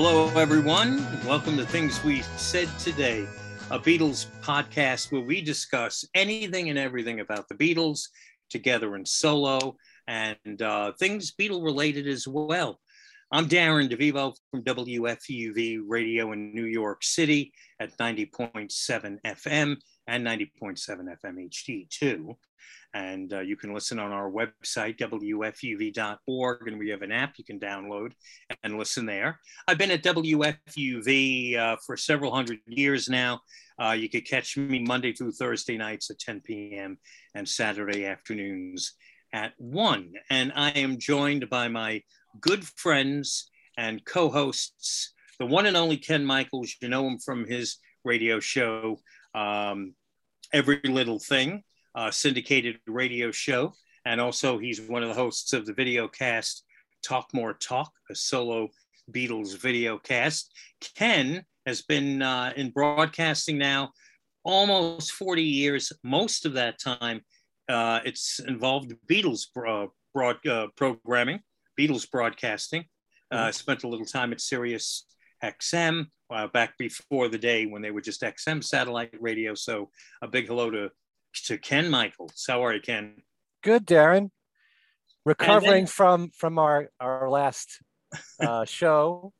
Hello, everyone. Welcome to Things We Said Today, a Beatles podcast where we discuss anything and everything about the Beatles, together and solo, and uh, things Beatle related as well. I'm Darren DeVivo from WFUV Radio in New York City at 90.7 FM and 90.7 FM HD2. And uh, you can listen on our website, WFUV.org, and we have an app you can download and listen there. I've been at WFUV uh, for several hundred years now. Uh, you could catch me Monday through Thursday nights at 10 p.m. and Saturday afternoons at 1. And I am joined by my good friends and co hosts, the one and only Ken Michaels. You know him from his radio show, um, Every Little Thing, uh, syndicated radio show. And also, he's one of the hosts of the video cast Talk More Talk, a solo Beatles video cast. Ken has been uh, in broadcasting now almost 40 years. Most of that time, uh, it's involved Beatles broad, broad uh, programming. Beatles broadcasting. Uh, mm-hmm. Spent a little time at Sirius XM uh, back before the day when they were just XM satellite radio. So a big hello to to Ken Michaels. How are you, Ken? Good, Darren. Recovering then, from from our our last uh, show,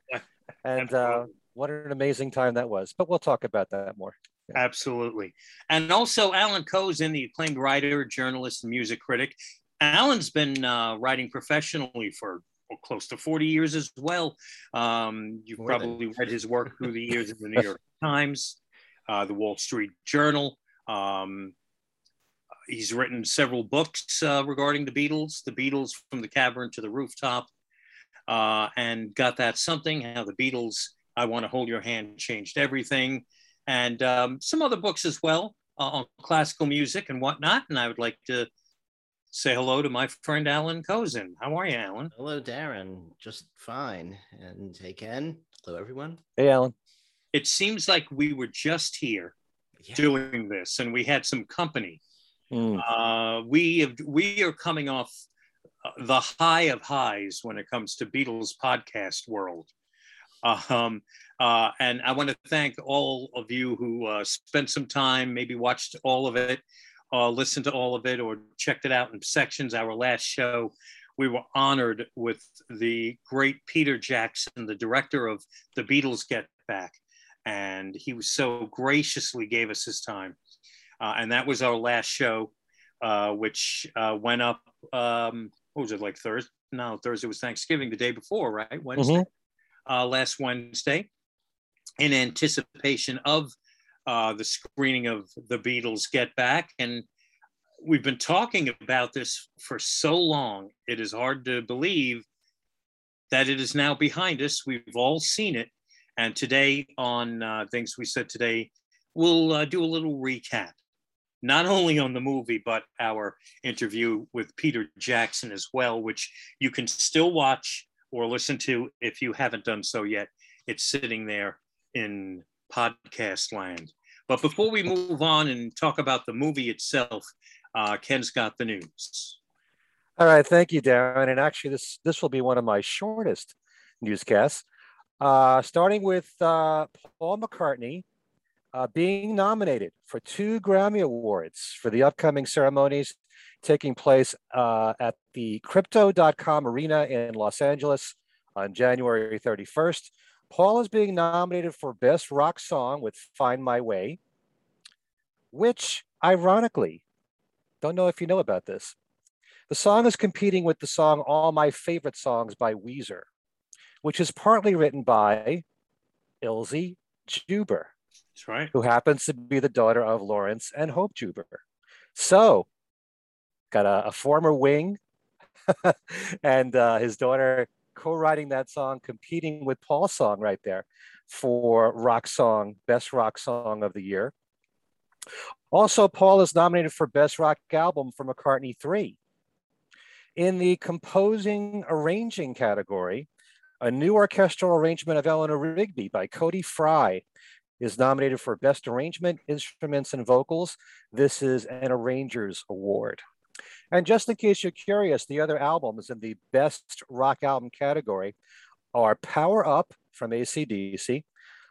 and uh, what an amazing time that was. But we'll talk about that more. Absolutely. And also, Allan Kozinn, the acclaimed writer, journalist, and music critic. Alan's been uh, writing professionally for close to 40 years as well. Um, you've More probably than. read his work through the years in the New York Times, uh, the Wall Street Journal. Um, he's written several books uh, regarding the Beatles, the Beatles from the cavern to the rooftop, uh, and got that something, how the Beatles, I Want to Hold Your Hand, changed everything, and um, some other books as well uh, on classical music and whatnot. And I would like to say hello to my friend Alan Kozinn. How are you, Alan? Hello, Darren. Just fine. And hey, Ken. Hello, everyone. Hey, Alan. It seems like we were just here yeah. doing this, and we had some company. Mm. Uh, we have we are coming off uh, the high of highs when it comes to Beatles podcast world. Um, uh, and I want to thank all of you who uh, spent some time, maybe watched all of it, uh, listened to all of it or checked it out in sections, our last show, we were honored with the great Peter Jackson, the director of The Beatles Get Back. And he was so graciously gave us his time. Uh, and that was our last show, uh, which uh, went up, um, what was it, like Thursday? No, Thursday was Thanksgiving, the day before, right? Wednesday, mm-hmm. Uh, last Wednesday, in anticipation of uh, the screening of the Beatles Get Back. And we've been talking about this for so long, it is hard to believe that it is now behind us. We've all seen it. And today, on uh, Things We Said Today, we'll uh, do a little recap, not only on the movie, but our interview with Peter Jackson as well, which you can still watch or listen to if you haven't done so yet. It's sitting there in podcast land. But before we move on and talk about the movie itself, uh, Ken's got the news. All right, thank you, Darren. And actually, this this will be one of my shortest newscasts. Uh, starting with uh, Paul McCartney uh, being nominated for two Grammy Awards for the upcoming ceremonies taking place uh, at the Crypto.com Arena in Los Angeles on January 31st. Paul is being nominated for Best Rock Song with Find My Way, which, ironically, don't know if you know about this. The song is competing with the song All My Favorite Songs by Weezer, which is partly written by Ilsey Juber. That's right. Who happens to be the daughter of Laurence and Hope Juber. So, got a, a former wing and uh, his daughter co-writing that song, competing with Paul's song right there for rock song, best rock song of the year. Also, Paul is nominated for best rock album for McCartney 3. In the composing arranging category, a new orchestral arrangement of Eleanor Rigby by Cody Fry is nominated for Best Arrangement, Instruments, and Vocals. This is an Arranger's Award. And just in case you're curious, the other albums in the best rock album category are Power Up from ACDC.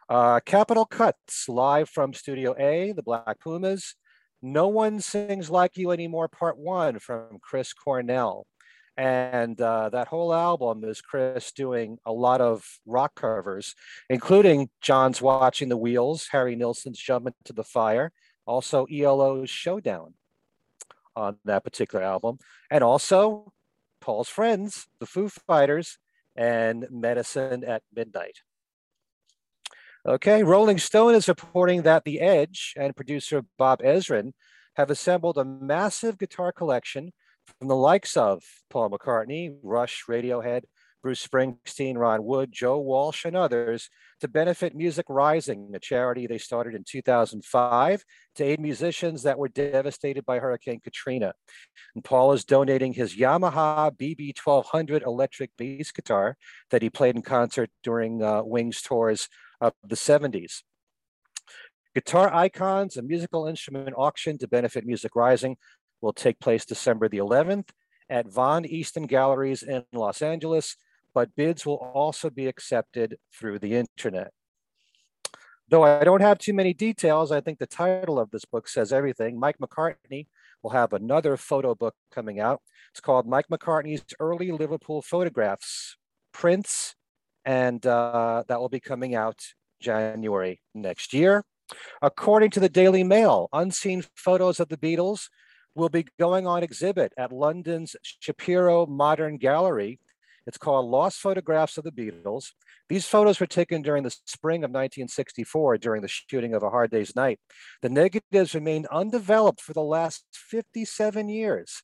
Uh, Capitol Cuts live from Studio A, the Black Pumas. No One Sings Like You Anymore, Part One from Chris Cornell. And uh, that whole album is Chris doing a lot of rock covers, including John's Watching the Wheels, Harry Nilsson's Jump into the Fire, also ELO's Showdown on that particular album, and also Paul's friends, the Foo Fighters, and Medicine at Midnight. Okay, Rolling Stone is reporting that The Edge and producer Bob Ezrin have assembled a massive guitar collection from the likes of Paul McCartney, Rush, Radiohead, Bruce Springsteen, Ron Wood, Joe Walsh, and others to benefit Music Rising, a charity they started in 2005 to aid musicians that were devastated by Hurricane Katrina. And Paul is donating his Yamaha BB1200 electric bass guitar that he played in concert during uh, Wings tours of the 70s. Guitar Icons, a musical instrument auction to benefit Music Rising, will take place December the 11th at Von Easton Galleries in Los Angeles, but bids will also be accepted through the internet. Though I don't have too many details, I think the title of this book says everything. Mike McCartney will have another photo book coming out. It's called Mike McCartney's Early Liverpool Photographs, Prints, and uh, that will be coming out January next year. According to the Daily Mail, unseen photos of the Beatles will be going on exhibit at London's Shapiro Modern Gallery. It's called Lost Photographs of the Beatles. These photos were taken during the spring of 1964 during the shooting of A Hard Day's Night. The negatives remained undeveloped for the last 57 years.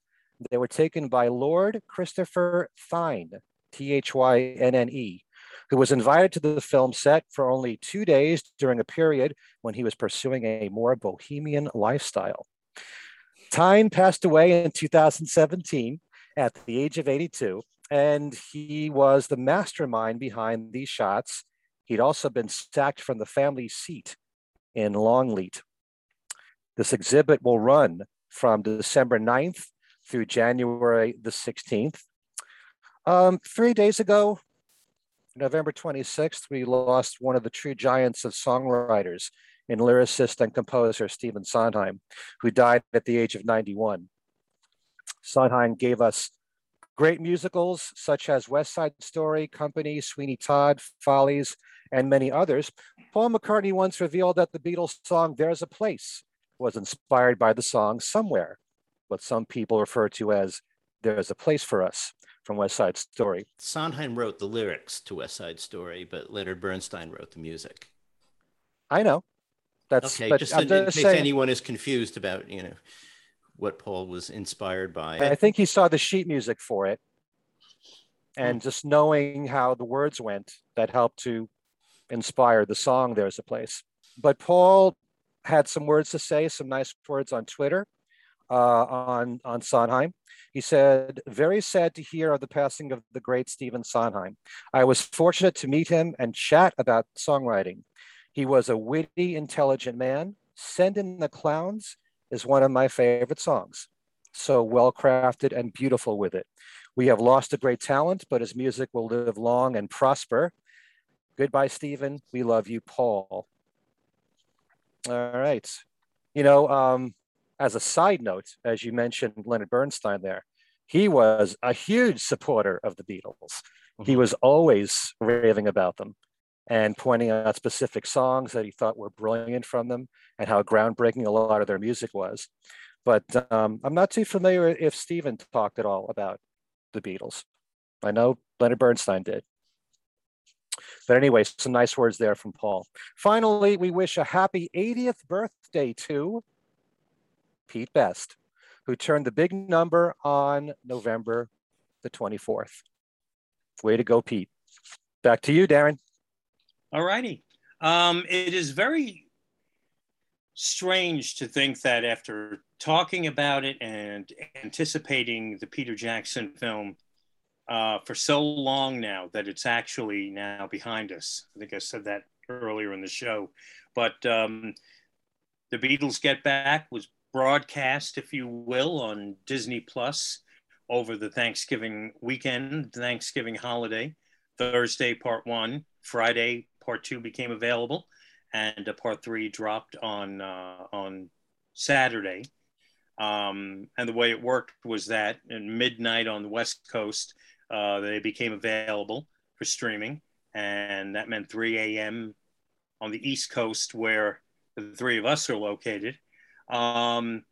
They were taken by Lord Christopher Thynne, T H Y N N E, who was invited to the film set for only two days during a period when he was pursuing a more bohemian lifestyle. Thynne passed away in 2017 at the age of 82, and he was the mastermind behind these shots. He'd also been sacked from the family seat in Longleat. This exhibit will run from December 9th through January the 16th. Um, three days ago, November 26th, we lost one of the true giants of songwriters and lyricist and composer Stephen Sondheim, who died at the age of 91. Sondheim gave us great musicals such as West Side Story, Company, Sweeney Todd, Follies, and many others. Paul McCartney once revealed that the Beatles song There's a Place was inspired by the song Somewhere, what some people refer to as There's a Place for Us from West Side Story. Sondheim wrote the lyrics to West Side Story, but Leonard Bernstein wrote the music. I know. That's okay. but Just in, in just case saying- anyone is confused about, you know, what Paul was inspired by. I think he saw the sheet music for it. And just knowing how the words went, that helped to inspire the song There's a Place. But Paul had some words to say, some nice words on Twitter uh, on, on Sondheim. He said, Very sad to hear of the passing of the great Stephen Sondheim. I was fortunate to meet him and chat about songwriting. He was a witty, intelligent man. Send in the Clowns is one of my favorite songs. So well crafted and beautiful with it. We have lost a great talent, but his music will live long and prosper. Goodbye, Stephen. We love you, Paul. All right. You know, um, as a side note, as you mentioned Leonard Bernstein there, he was a huge supporter of the Beatles. He Mhm. was always raving about them and pointing out specific songs that he thought were brilliant from them and how groundbreaking a lot of their music was. But um, I'm not too familiar if Stephen talked at all about the Beatles. I know Leonard Bernstein did. But anyway, some nice words there from Paul. Finally, we wish a happy 80th birthday to Pete Best, who turned the big number on November the 24th. Way to go, Pete. Back to you, Darren. All righty. Um, it is very strange to think that after talking about it and anticipating the Peter Jackson film uh, for so long now that it's actually now behind us. I think I said that earlier in the show. But um, the Beatles Get Back was broadcast, if you will, on Disney Plus over the Thanksgiving weekend, Thanksgiving holiday. Thursday, part one. Friday, part two became available, and part three dropped on uh, on Saturday. Um, and the way it worked was that at midnight on the West Coast, uh, they became available for streaming, and that meant 3 a.m. on the East Coast, where the three of us are located. Um,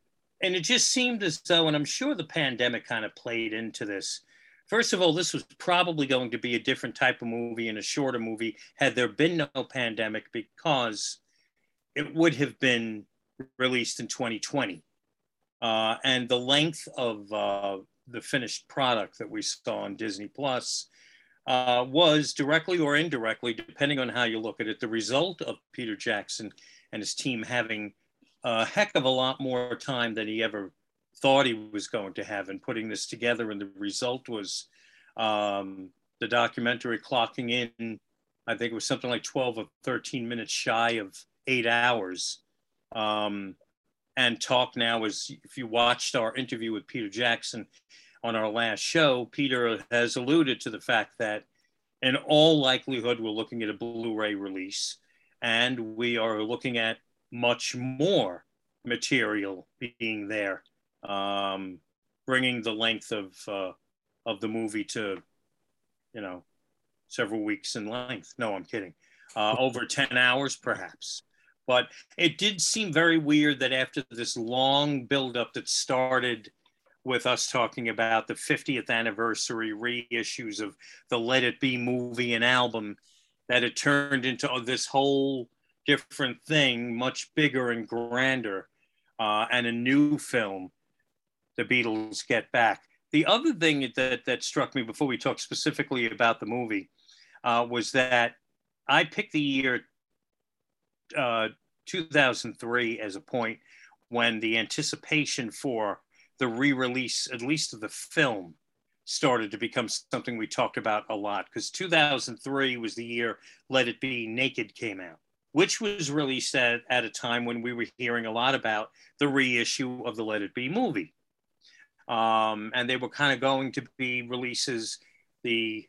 and it just seemed as though, and I'm sure the pandemic kind of played into this. First of all, this was probably going to be a different type of movie and a shorter movie had there been no pandemic because it would have been released in 2020. Uh, and the length of uh, the finished product that we saw on Disney Plus uh, was directly or indirectly, depending on how you look at it, the result of Peter Jackson and his team having a heck of a lot more time than he ever thought he was going to have in putting this together. And the result was um, the documentary clocking in, I think it was something like 12 or 13 minutes shy of eight hours. Um, and talk now is if you watched our interview with Peter Jackson on our last show, Peter has alluded to the fact that in all likelihood, we're looking at a Blu ray release and we are looking at much more material being there, um, bringing the length of uh, of the movie to, you know, several weeks in length. No, I'm kidding. Uh, over ten hours, perhaps. But it did seem very weird that after this long buildup that started with us talking about the 50th anniversary reissues of the Let It Be movie and album, that it turned into this whole different thing, much bigger and grander, uh, and a new film, The Beatles Get Back. The other thing that, that struck me before we talk specifically about the movie uh, was that I picked the year uh, 2003 as a point when the anticipation for the re-release, at least of the film, started to become something we talked about a lot. Because 2003 was the year Let It Be Naked came out which was released at, at a time when we were hearing a lot about the reissue of the Let It Be movie. Um, and they were kind of going to be releases, the,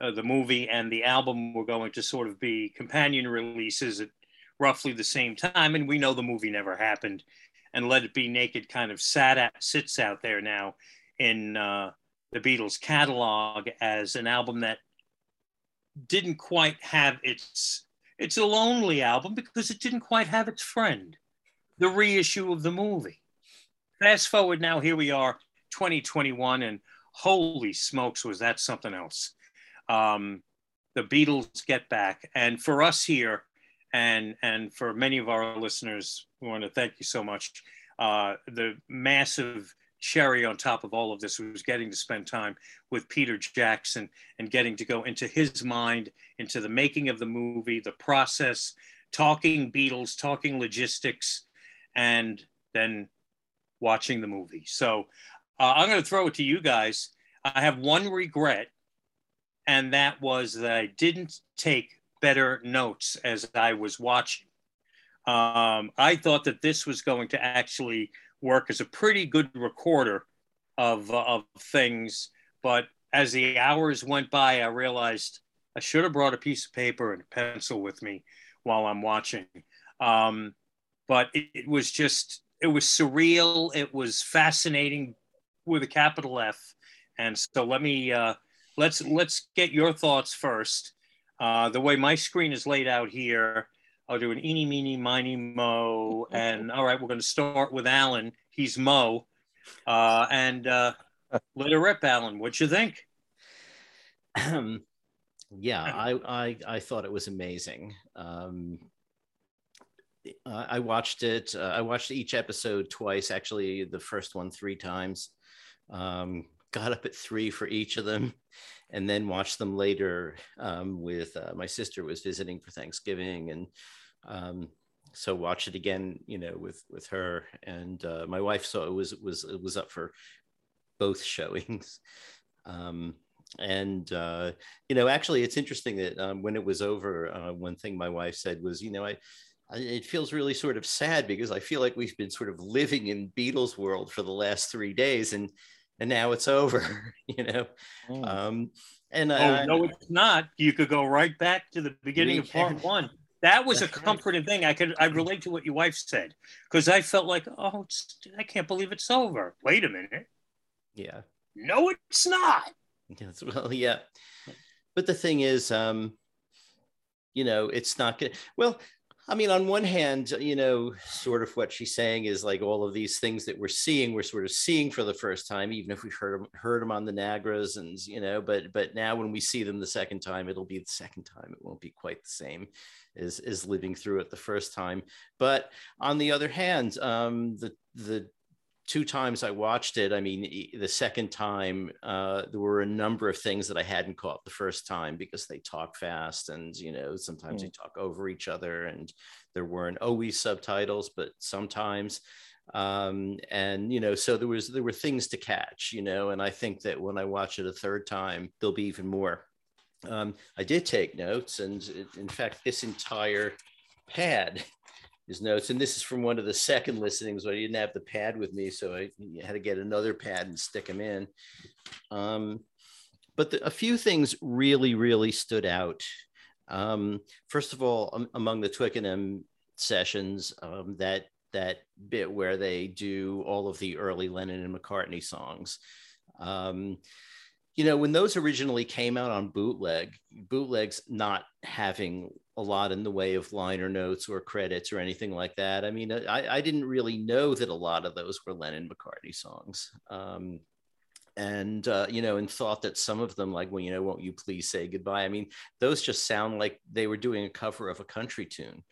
uh, the movie and the album were going to sort of be companion releases at roughly the same time. And we know the movie never happened. And Let It Be Naked kind of sat at, sits out there now in uh, the Beatles catalog as an album that didn't quite have its it's a lonely album because it didn't quite have its friend, the reissue of the movie. Fast forward now, here we are, 2021, and holy smokes, was that something else. Um, the Beatles get back. And for us here, and, and for many of our listeners, we want to thank you so much. Uh, the massive cherry on top of all of this was getting to spend time with Peter Jackson and getting to go into his mind, into the making of the movie, the process, talking Beatles, talking logistics, and then watching the movie. So uh, I'm going to throw it to you guys. I have one regret, and that was that I didn't take better notes as I was watching. Um, I thought that this was going to actually work as a pretty good recorder of, uh, of things. But as the hours went by, I realized I should have brought a piece of paper and a pencil with me while I'm watching. Um, but it, it was just, it was surreal. It was fascinating with a capital F. And so let me, uh, let's, let's get your thoughts first. Uh, the way my screen is laid out here, I'll do an eeny, meeny, miny, mo. And all right, we're going to start with Alan. He's Mo. Uh, and uh, let it rip, Alan. What you think? Yeah, I, I, I thought it was amazing. Um, I watched it. Uh, I watched each episode twice. Actually, the first one three times. Um, got up at three for each of them, and then watched them later. Um, with uh, my sister was visiting for Thanksgiving, and um, so watch it again, you know, with with her and uh, my wife saw it was was it was up for both showings. Um, and uh, you know, actually, it's interesting that um, when it was over, uh, one thing my wife said was, you know, I, I, it feels really sort of sad because I feel like we've been sort of living in Beatles world for the last three days, and and now it's over. you know, Mm. um, and Oh, uh, no, it's not. You could go right back to the beginning of part one. That was a comforting thing. I could I relate to what your wife said because I felt like, oh, it's, I can't believe it's over. Wait a minute. yeah, No, it's not. yes, well, yeah. But the thing is, um, you know, it's not good. Well, I mean, on one hand, you know, sort of what she's saying is like all of these things that we're seeing, we're sort of seeing for the first time, even if we've heard them, heard them on the Nagras, and you know, but but now when we see them the second time, it'll be the second time. It won't be quite the same as as living through it the first time. But on the other hand, um, the the two times I watched it, I mean, the second time, uh, there were a number of things that I hadn't caught the first time because they talk fast and, you know, sometimes they talk over each other and there weren't always subtitles, but sometimes. Um, and, you know, so there was, there were things to catch, you know, and I think that when I watch it a third time, there'll be even more. Um, I did take notes and it- in fact, this entire pad his notes. And this is from one of the second listenings where I didn't have the pad with me. So I had to get another pad and stick them in. Um, but the, a few things really, really stood out. Um, first of all, um, among the Twickenham sessions, um, that that bit where they do all of the early Lennon and McCartney songs. Um, you know, when those originally came out on bootleg, bootlegs not having a lot in the way of liner notes or credits or anything like that. I mean, I, I didn't really know that a lot of those were Lennon McCartney songs. Um, and, uh, you know, and thought that some of them, like, well, you know, won't you please say goodbye? I mean, those just sound like they were doing a cover of a country tune.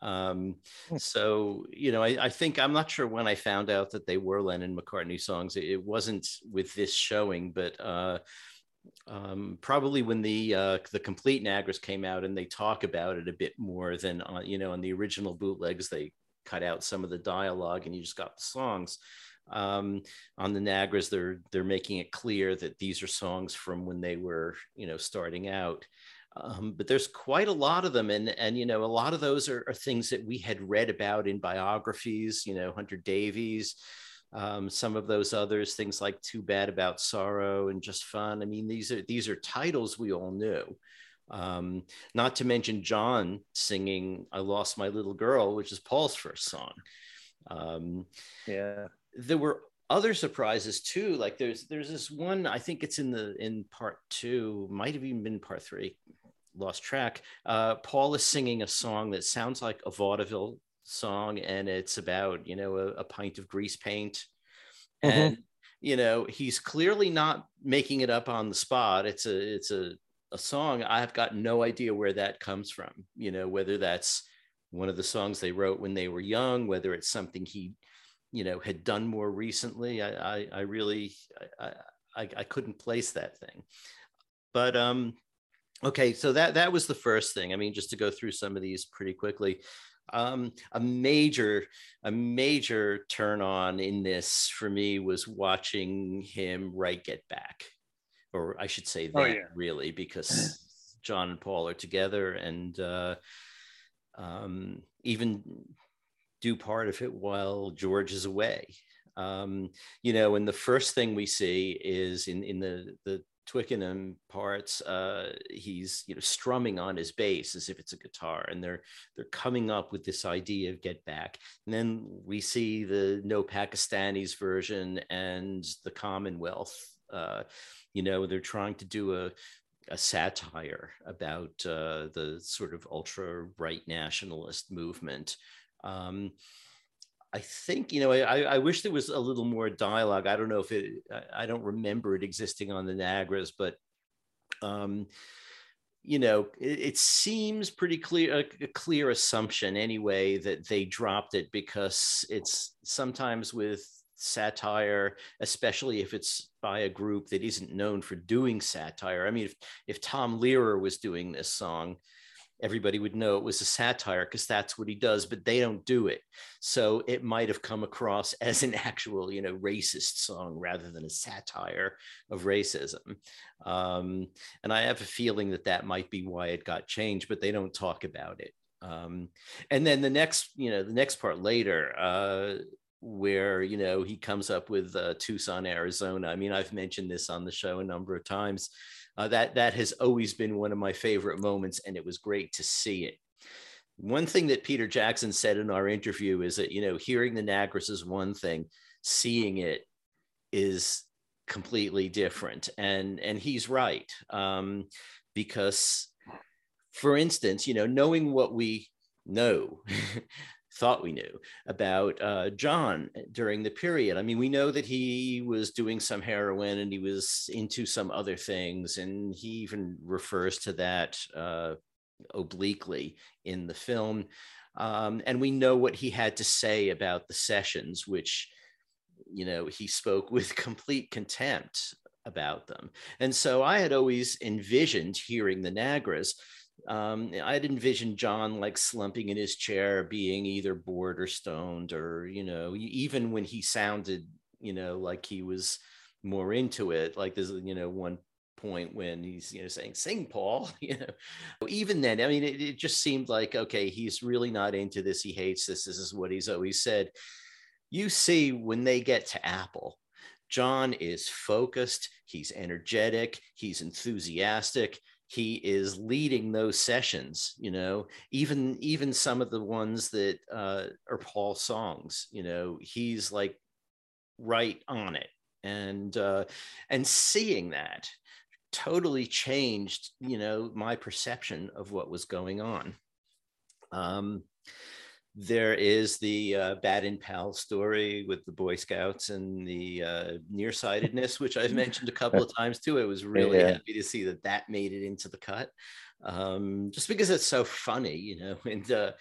Um, so, you know, I, I think I'm not sure when I found out that they were Lennon McCartney songs. It, it wasn't with this showing, but uh, um, probably when the uh, the complete Nagras came out and they talk about it a bit more than on, you know on the original bootlegs they cut out some of the dialogue and you just got the songs. Um, on the Nagras, they're they're making it clear that these are songs from when they were you know starting out. Um, but there's quite a lot of them, and and you know a lot of those are, are things that we had read about in biographies. You know, Hunter Davies, um, some of those others, things like "Too Bad About Sorrow" and "Just Fun." I mean, these are these are titles we all knew. Um, not to mention John singing "I Lost My Little Girl," which is Paul's first song. Um, Yeah. there were other surprises too. Like there's there's this one. I think it's in the in part two. Might have even been part three. Lost track. Uh, Paul is singing a song that sounds like a vaudeville song, and it's about you know a, a pint of grease paint, Mhm. and you know he's clearly not making it up on the spot. It's a it's a a song. I've got no idea where that comes from. You know whether that's one of the songs they wrote when they were young, whether it's something he you know had done more recently i i, I really I, I i couldn't place that thing but um okay so that that was the first thing i mean just to go through some of these pretty quickly um a major a major turn on in this for me was watching him write get back or i should say that Oh, yeah. really because john and paul are together and uh um even do part of it while George is away. Um, you know, and the first thing we see is in in the the Twickenham parts, uh, he's you know strumming on his bass as if it's a guitar, and they're they're coming up with this idea of get back. And then we see the No Pakistanis version and the Commonwealth. Uh, you know, they're trying to do a a satire about uh, the sort of ultra right nationalist movement. Um, I think you know. I, I wish there was a little more dialogue. I don't know if it. I, don't remember it existing on the Nagras, but um, you know, it, it seems pretty clear a, a clear assumption anyway that they dropped it because it's sometimes with satire, especially if it's by a group that isn't known for doing satire. I mean, if if Tom Lehrer was doing this song, everybody would know it was a satire because that's what he does, but they don't do it. So it might have come across as an actual, you know, racist song rather than a satire of racism. Um, and I have a feeling that that might be why it got changed, but they don't talk about it. Um, and then the next, you know, the next part later, uh, where you know he comes up with uh, Tucson, Arizona. I mean, I've mentioned this on the show a number of times. Uh, that that has always been one of my favorite moments, and it was great to see it. One thing that Peter Jackson said in our interview is that you know hearing the Nagras is one thing, seeing it is completely different, and and he's right um, because, for instance, you know knowing what we know thought we knew about uh, John during the period. I mean, we know that he was doing some heroin and he was into some other things, and he even refers to that uh, obliquely in the film. Um, and we know what he had to say about the sessions, which, you know, he spoke with complete contempt about them. And so I had always envisioned hearing the Nagras um, I'd envision John like slumping in his chair, being either bored or stoned, or you know, even when he sounded, you know, like he was more into it. Like there's, you know, one point when he's, you know, saying "Sing, Paul," you know. Even then, I mean, it, it just seemed like okay, he's really not into this. He hates this. This is what he's always said. You see, when they get to Apple, John is focused, he's energetic, he's enthusiastic, he is leading those sessions you know even even some of the ones that uh, are paul songs you know he's like right on it. And uh, and seeing that totally changed you know my perception of what was going on. Um, there is the uh, Bad Pal story with the Boy Scouts and the uh, nearsightedness, which I've mentioned a couple of times too. I was really yeah. happy to see that that made it into the cut, um, just because it's so funny, you know, and uh,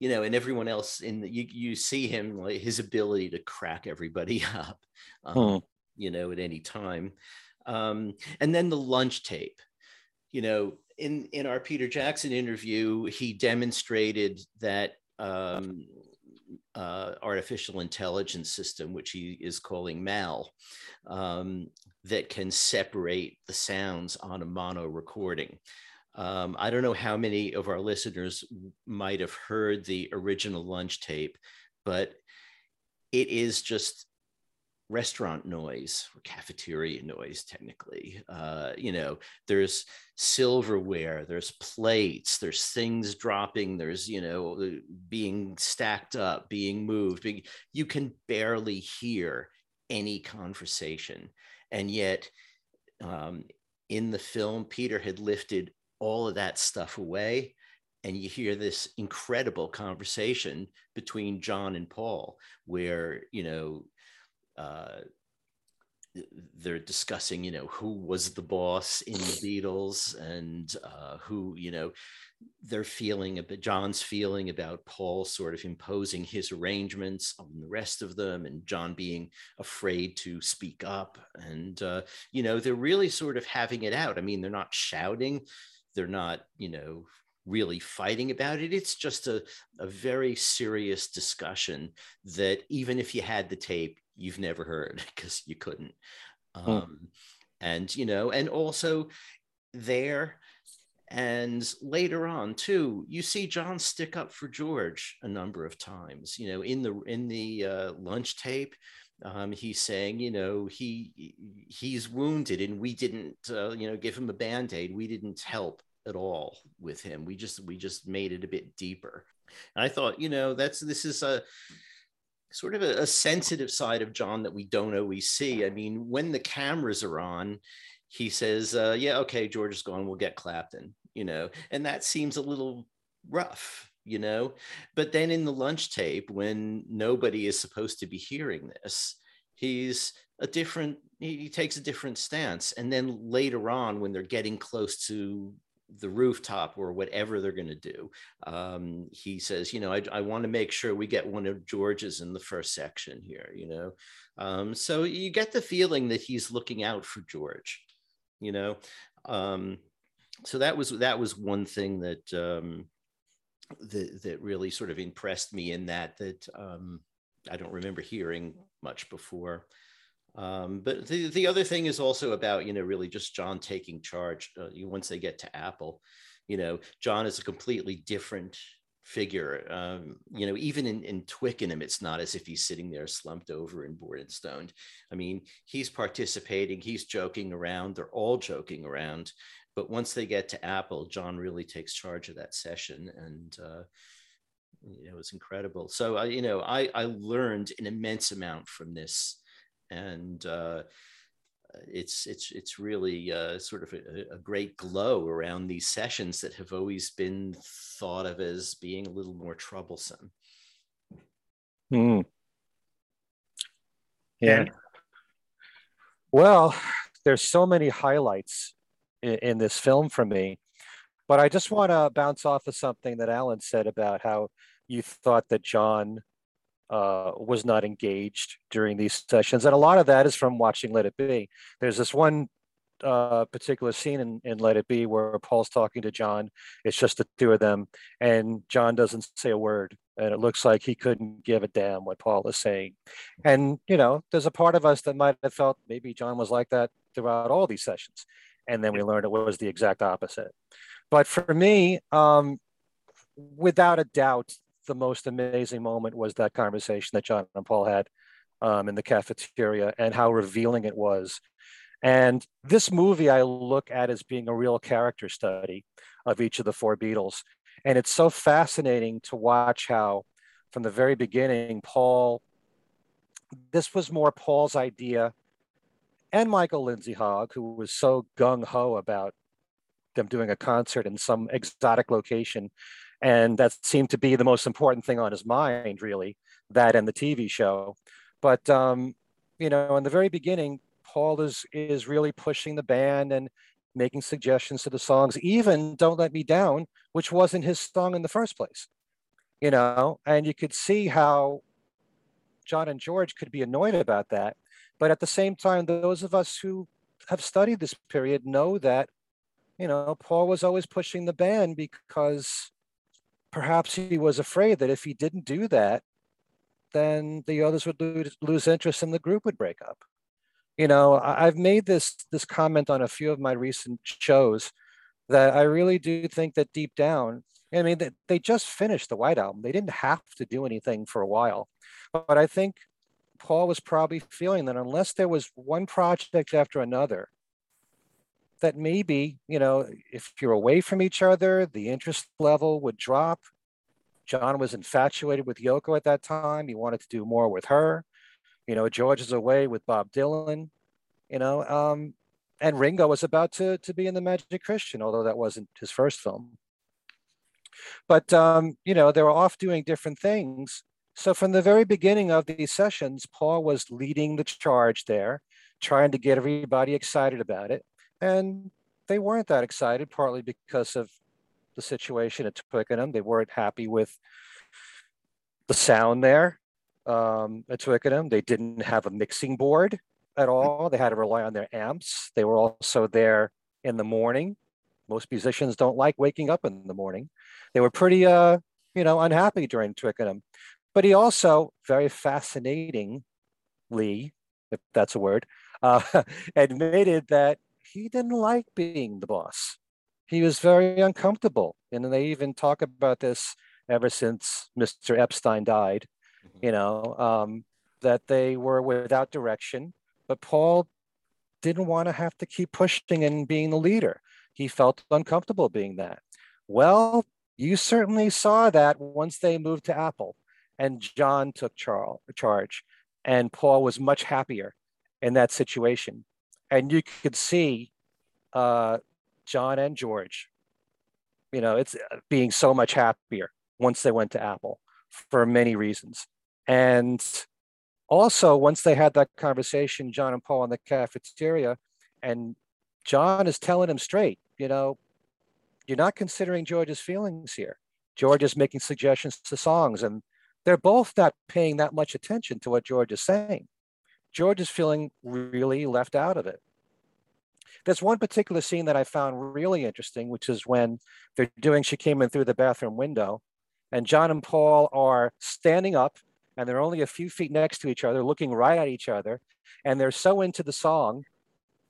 you know, and everyone else in the, you you see him like his ability to crack everybody up, um, hmm. you know, at any time, um, and then the lunch tape, you know. In, in our Peter Jackson interview, he demonstrated that um, uh, artificial intelligence system, which he is calling MAL, um, that can separate the sounds on a mono recording. Um, I don't know how many of our listeners might have heard the original lunch tape, but it is just restaurant noise or cafeteria noise technically. Uh, you know there's silverware there's plates there's things dropping there's you know being stacked up being moved being, you can barely hear any conversation. And yet um, in the film peter had lifted all of that stuff away and you hear this incredible conversation between john and paul where you know uh, they're discussing, you know, who was the boss in the Beatles and uh, who, you know, they're feeling about John's feeling about Paul sort of imposing his arrangements on the rest of them, and John being afraid to speak up. And, uh, you know, they're really sort of having it out. I mean, they're not shouting, they're not, you know, really fighting about it. It's just a, a very serious discussion that even if you had the tape, you've never heard because you couldn't. Hmm. Um, And, you know, and also there and later on too you see john stick up for george a number of times you know in the in the uh, lunch tape um, he's saying you know he he's wounded and we didn't uh, you know give him a band-aid we didn't help at all with him we just we just made it a bit deeper and i thought you know that's this is a sort of a, a, sensitive side of John that we don't always see. I mean, when the cameras are on, he says, uh, "Yeah, okay, George is gone. We'll get Clapton," you know, and that seems a little rough, you know. But then in the lunch tape, when nobody is supposed to be hearing this, he's a different. He takes a different stance, and then later on, when they're getting close to the rooftop or whatever they're going to do. Um, he says, you know, I, I want to make sure we get one of George's in the first section here, you know. Um, so you get the feeling that he's looking out for George, you know. Um, so that was that was one thing that um, that that really sort of impressed me in that that um, I don't remember hearing much before. Um, but the, the other thing is also about, you know, really just John taking charge uh, once they get to Apple. You know, John is a completely different figure. Um, you know, even in, in Twickenham, it's not as if he's sitting there slumped over and bored and stoned. I mean, he's participating, he's joking around, they're all joking around. But once they get to Apple, John really takes charge of that session. And, uh, you know, it's incredible. So, uh, you know, I, I learned an immense amount from this. And, uh, it's it's it's really uh, sort of a, a, great glow around these sessions that have always been thought of as being a little more troublesome. Hmm. Yeah. Well, there's so many highlights in, in this film for me, but I just want to bounce off of something that Alan said about how you thought that John uh, was not engaged during these sessions. And a lot of that is from watching Let It Be. There's this one uh, particular scene in, in Let It Be where Paul's talking to John. It's just the two of them, and John doesn't say a word. And it looks like he couldn't give a damn what Paul is saying. And, you know, there's a part of us that might have felt maybe John was like that throughout all these sessions. And then we learned it was the exact opposite. But for me, um, without a doubt, the most amazing moment was that conversation that John and Paul had um, in the cafeteria and how revealing it was. And this movie I look at as being a real character study of each of the four Beatles. And it's so fascinating to watch how, from the very beginning, Paul, this was more Paul's idea, and Michael Lindsay Hogg, who was so gung ho about them doing a concert in some exotic location and that seemed to be the most important thing on his mind really that and the tv show. But um, you know in the very beginning paul is is really pushing the band and making suggestions to the songs even don't let me down which wasn't his song in the first place you know? And you could see how john and george could be annoyed about that. But at the same time those of us who have studied this period know that you know paul was always pushing the band because perhaps he was afraid that if he didn't do that, then the others would lose, lose interest and the group would break up. You know, I've made this this comment on a few of my recent shows that I really do think that deep down, I mean, they, they just finished the White Album. They didn't have to do anything for a while, but I think Paul was probably feeling that unless there was one project after another that maybe, you know, if you're away from each other, the interest level would drop. John was infatuated with Yoko at that time. He wanted to do more with her. You know, George is away with Bob Dylan, you know, um, and Ringo was about to, to be in the Magic Christian, although that wasn't his first film. But, um, you know, they were off doing different things. So from the very beginning of these sessions, Paul was leading the charge there, trying to get everybody excited about it. And they weren't that excited, partly because of the situation at Twickenham. They weren't happy with the sound there um, at Twickenham. They didn't have a mixing board at all. They had to rely on their amps. They were also there in the morning. Most musicians don't like waking up in the morning. They were pretty, uh, you know, unhappy during Twickenham. But he also, very fascinatingly, if that's a word, uh, admitted that he didn't like being the boss. He was very uncomfortable. And they even talk about this ever since Mr. Epstein died, mm-hmm. you know, um, that they were without direction. But Paul didn't want to have to keep pushing and being the leader. He felt uncomfortable being that. Well, you certainly saw that once they moved to Apple and John took charge, and Paul was much happier in that situation and you could see uh, John and George, you know, it's uh, being so much happier once they went to Apple for many reasons. And also, once they had that conversation, John and Paul in the cafeteria, and John is telling him straight, you know, you're not considering George's feelings here. George is making suggestions to songs, and they're both not paying that much attention to what George is saying. George is feeling really left out of it. There's one particular scene that I found really interesting, which is when they're doing She Came In Through the Bathroom Window, and John and Paul are standing up and they're only a few feet next to each other, looking right at each other. And they're so into the song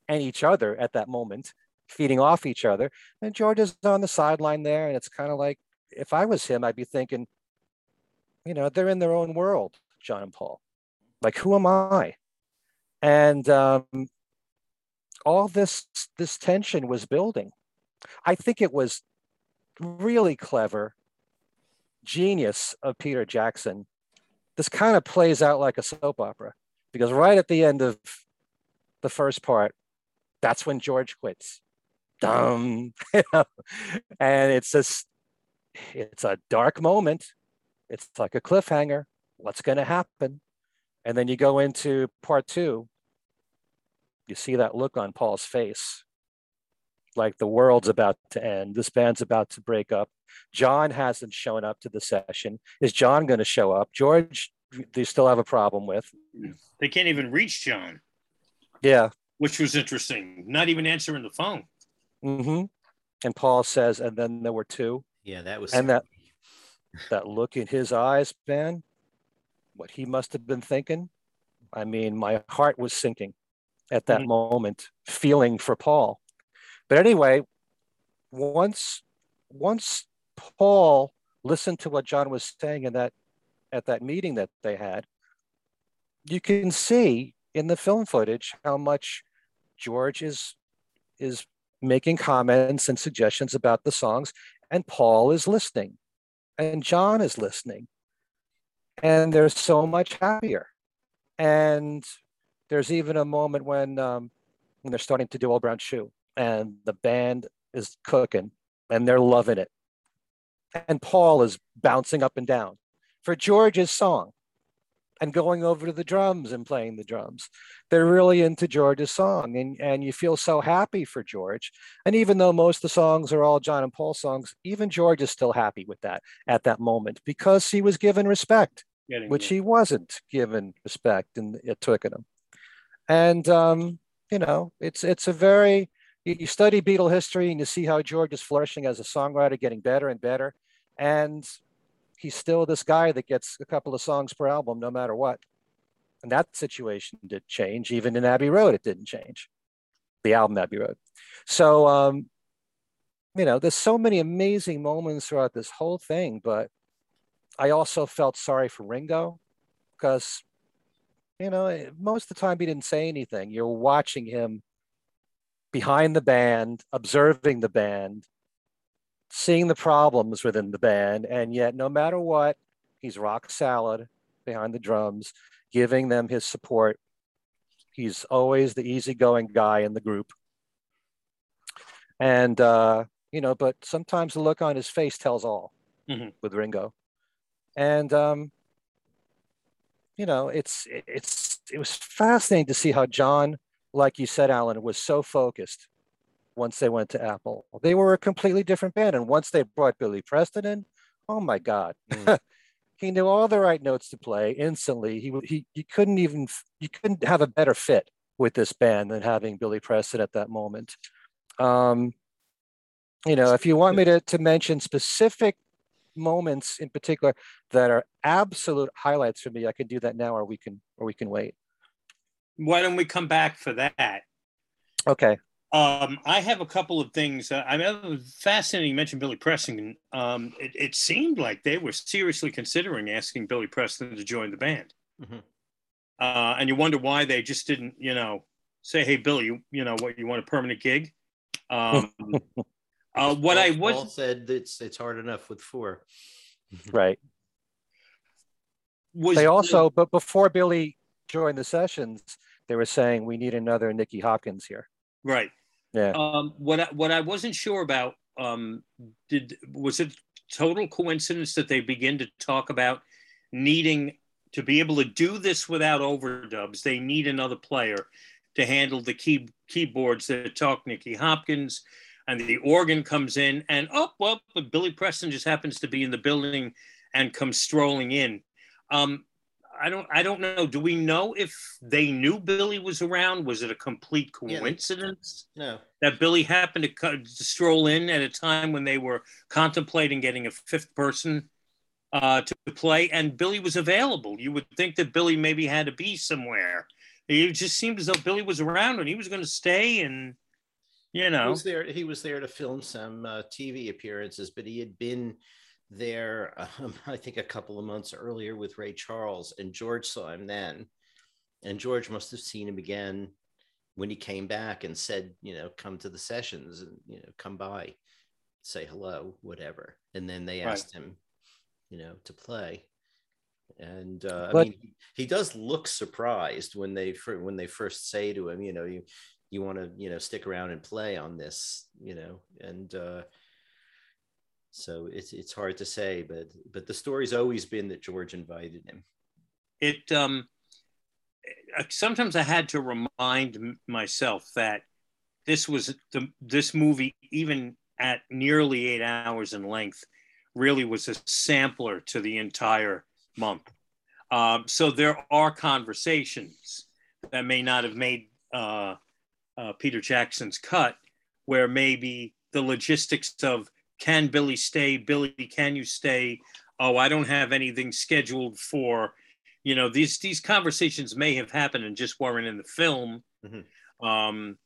and each other at that moment, feeding off each other. And George is on the sideline there, and it's kind of like if I was him, I'd be thinking, you know, they're in their own world, John and Paul. Like, who am I? And um, all this this tension was building. I think it was really clever, genius of Peter Jackson. This kind of plays out like a soap opera because right at the end of the first part, that's when George quits. Dumb, and it's just it's a dark moment. It's like a cliffhanger. What's going to happen? And then you go into part two. You see that look on Paul's face, like the world's about to end. This band's about to break up. John hasn't shown up to the session. Is John going to show up? George, they still have a problem with. They can't even reach John. Yeah. Which was interesting. Not even answering the phone. Mm-hmm. And Paul says, and then there were two. Yeah, that was. And that that look in his eyes, Ben, what he must have been thinking. I mean, my heart was sinking at that mm-hmm. moment, feeling for Paul. But anyway, once once Paul listened to what John was saying in that at that meeting that they had, you can see in the film footage how much George is is making comments and suggestions about the songs, and Paul is listening, and John is listening, and they're so much happier. And there's even a moment when um, when they're starting to do Old Brown Shoe, and the band is cooking, and they're loving it, and Paul is bouncing up and down for George's song and going over to the drums and playing the drums. They're really into George's song, and, and you feel so happy for George. And even though most of the songs are all John and Paul songs, even George is still happy with that at that moment because he was given respect, Getting which it. he wasn't given respect in at Twickenham. And um, you know, it's it's a very you, you study Beatle history and you see how George is flourishing as a songwriter, getting better and better. And he's still this guy that gets a couple of songs per album no matter what. And that situation did change. Even in Abbey Road, it didn't change. The album Abbey Road. So um, you know, there's so many amazing moments throughout this whole thing, but I also felt sorry for Ringo because you know, most of the time he didn't say anything. You're watching him behind the band, observing the band, seeing the problems within the band, and yet no matter what, he's rock solid behind the drums, giving them his support. He's always the easygoing guy in the group. And uh, you know, but sometimes the look on his face tells all mm-hmm. with Ringo. And um, you know, it's it's it was fascinating to see how John, like you said, Alan, was so focused once they went to Apple. They were a completely different band. And once they brought Billy Preston in, oh my God. Mm. he knew all the right notes to play instantly. He, he, you couldn't even, you couldn't have a better fit with this band than having Billy Preston at that moment. Um, you know, if you want me to, to mention specific moments in particular that are absolute highlights for me, I can do that now, or we can, or we can wait. Why don't we come back for that? Okay. Um, I have a couple of things. Uh, I mean, fascinating. You mentioned Billy Preston. Um, it, it, seemed like they were seriously considering asking Billy Preston to join the band, mm-hmm. uh, and you wonder why they just didn't, you know, say, "Hey, Billy, you, you know, what you want a permanent gig?" Um, uh, what Paul, I was Paul said it's it's hard enough with four, right? Was they also, but before Billy joined the sessions, they were saying we need another Nicky Hopkins here. Right. Yeah. Um, what I, what I wasn't sure about um, did was it total coincidence that they begin to talk about needing to be able to do this without overdubs. They need another player to handle the key keyboards that talk Nicky Hopkins, and the organ comes in, and oh well, Billy Preston just happens to be in the building and comes strolling in. Um, I don't I don't know. Do we know if they knew Billy was around? Was it a complete coincidence? Yeah. No. That Billy happened to, to, stroll in at a time when they were contemplating getting a fifth person uh, to play, and Billy was available. You would think that Billy maybe had to be somewhere. It just seemed as though Billy was around and he was going to stay, and you know, he was there. He was there to film some uh, TV appearances, but he had been there, um, I think a couple of months earlier with Ray Charles, and George saw him then. And George must have seen him again when he came back and said, you know, come to the sessions and, you know, come by, say hello, whatever. And then they asked right. him, you know, to play. And uh, but, I mean, he, he does look surprised when they when they first say to him, you know, you you want to you know stick around and play on this, you know, and uh, so it's it's hard to say, but but the story's always been that George invited him. It um sometimes I had to remind myself that this was the this movie even at nearly eight hours in length really was a sampler to the entire month. Um, so there are conversations that may not have made uh, uh, Peter Jackson's cut, where maybe the logistics of can Billy stay? Billy, can you stay? Oh, I don't have anything scheduled for, you know, these these conversations may have happened and just weren't in the film, mm-hmm. um,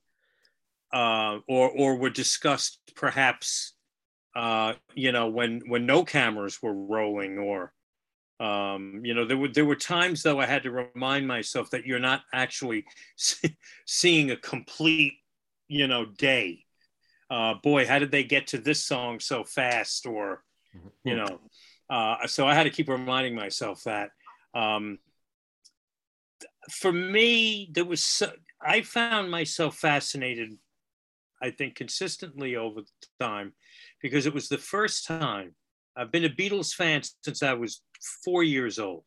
uh, or or were discussed perhaps, uh, you know, when when no cameras were rolling, or, um, you know, there were there were times though I had to remind myself that you're not actually seeing a complete, you know, day uh, boy, how did they get to this song so fast? Or, mm-hmm. you know, uh, so I had to keep reminding myself that. Um, for me, there was, so, I found myself fascinated, I think, consistently over time because it was the first time I've been a Beatles fan since I was four years old.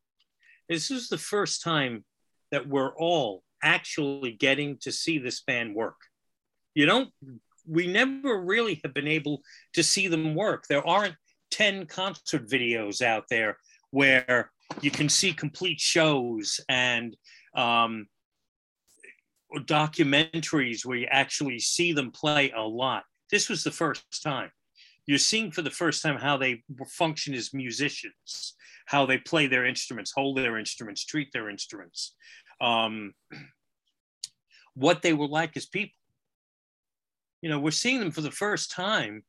This is the first time that we're all actually getting to see this band work. You don't we never really have been able to see them work. There aren't 10 concert videos out there where you can see complete shows and um, documentaries where you actually see them play a lot. This was the first time. You're seeing for the first time how they function as musicians, how they play their instruments, hold their instruments, treat their instruments, um, what they were like as people you know, we're seeing them for the first time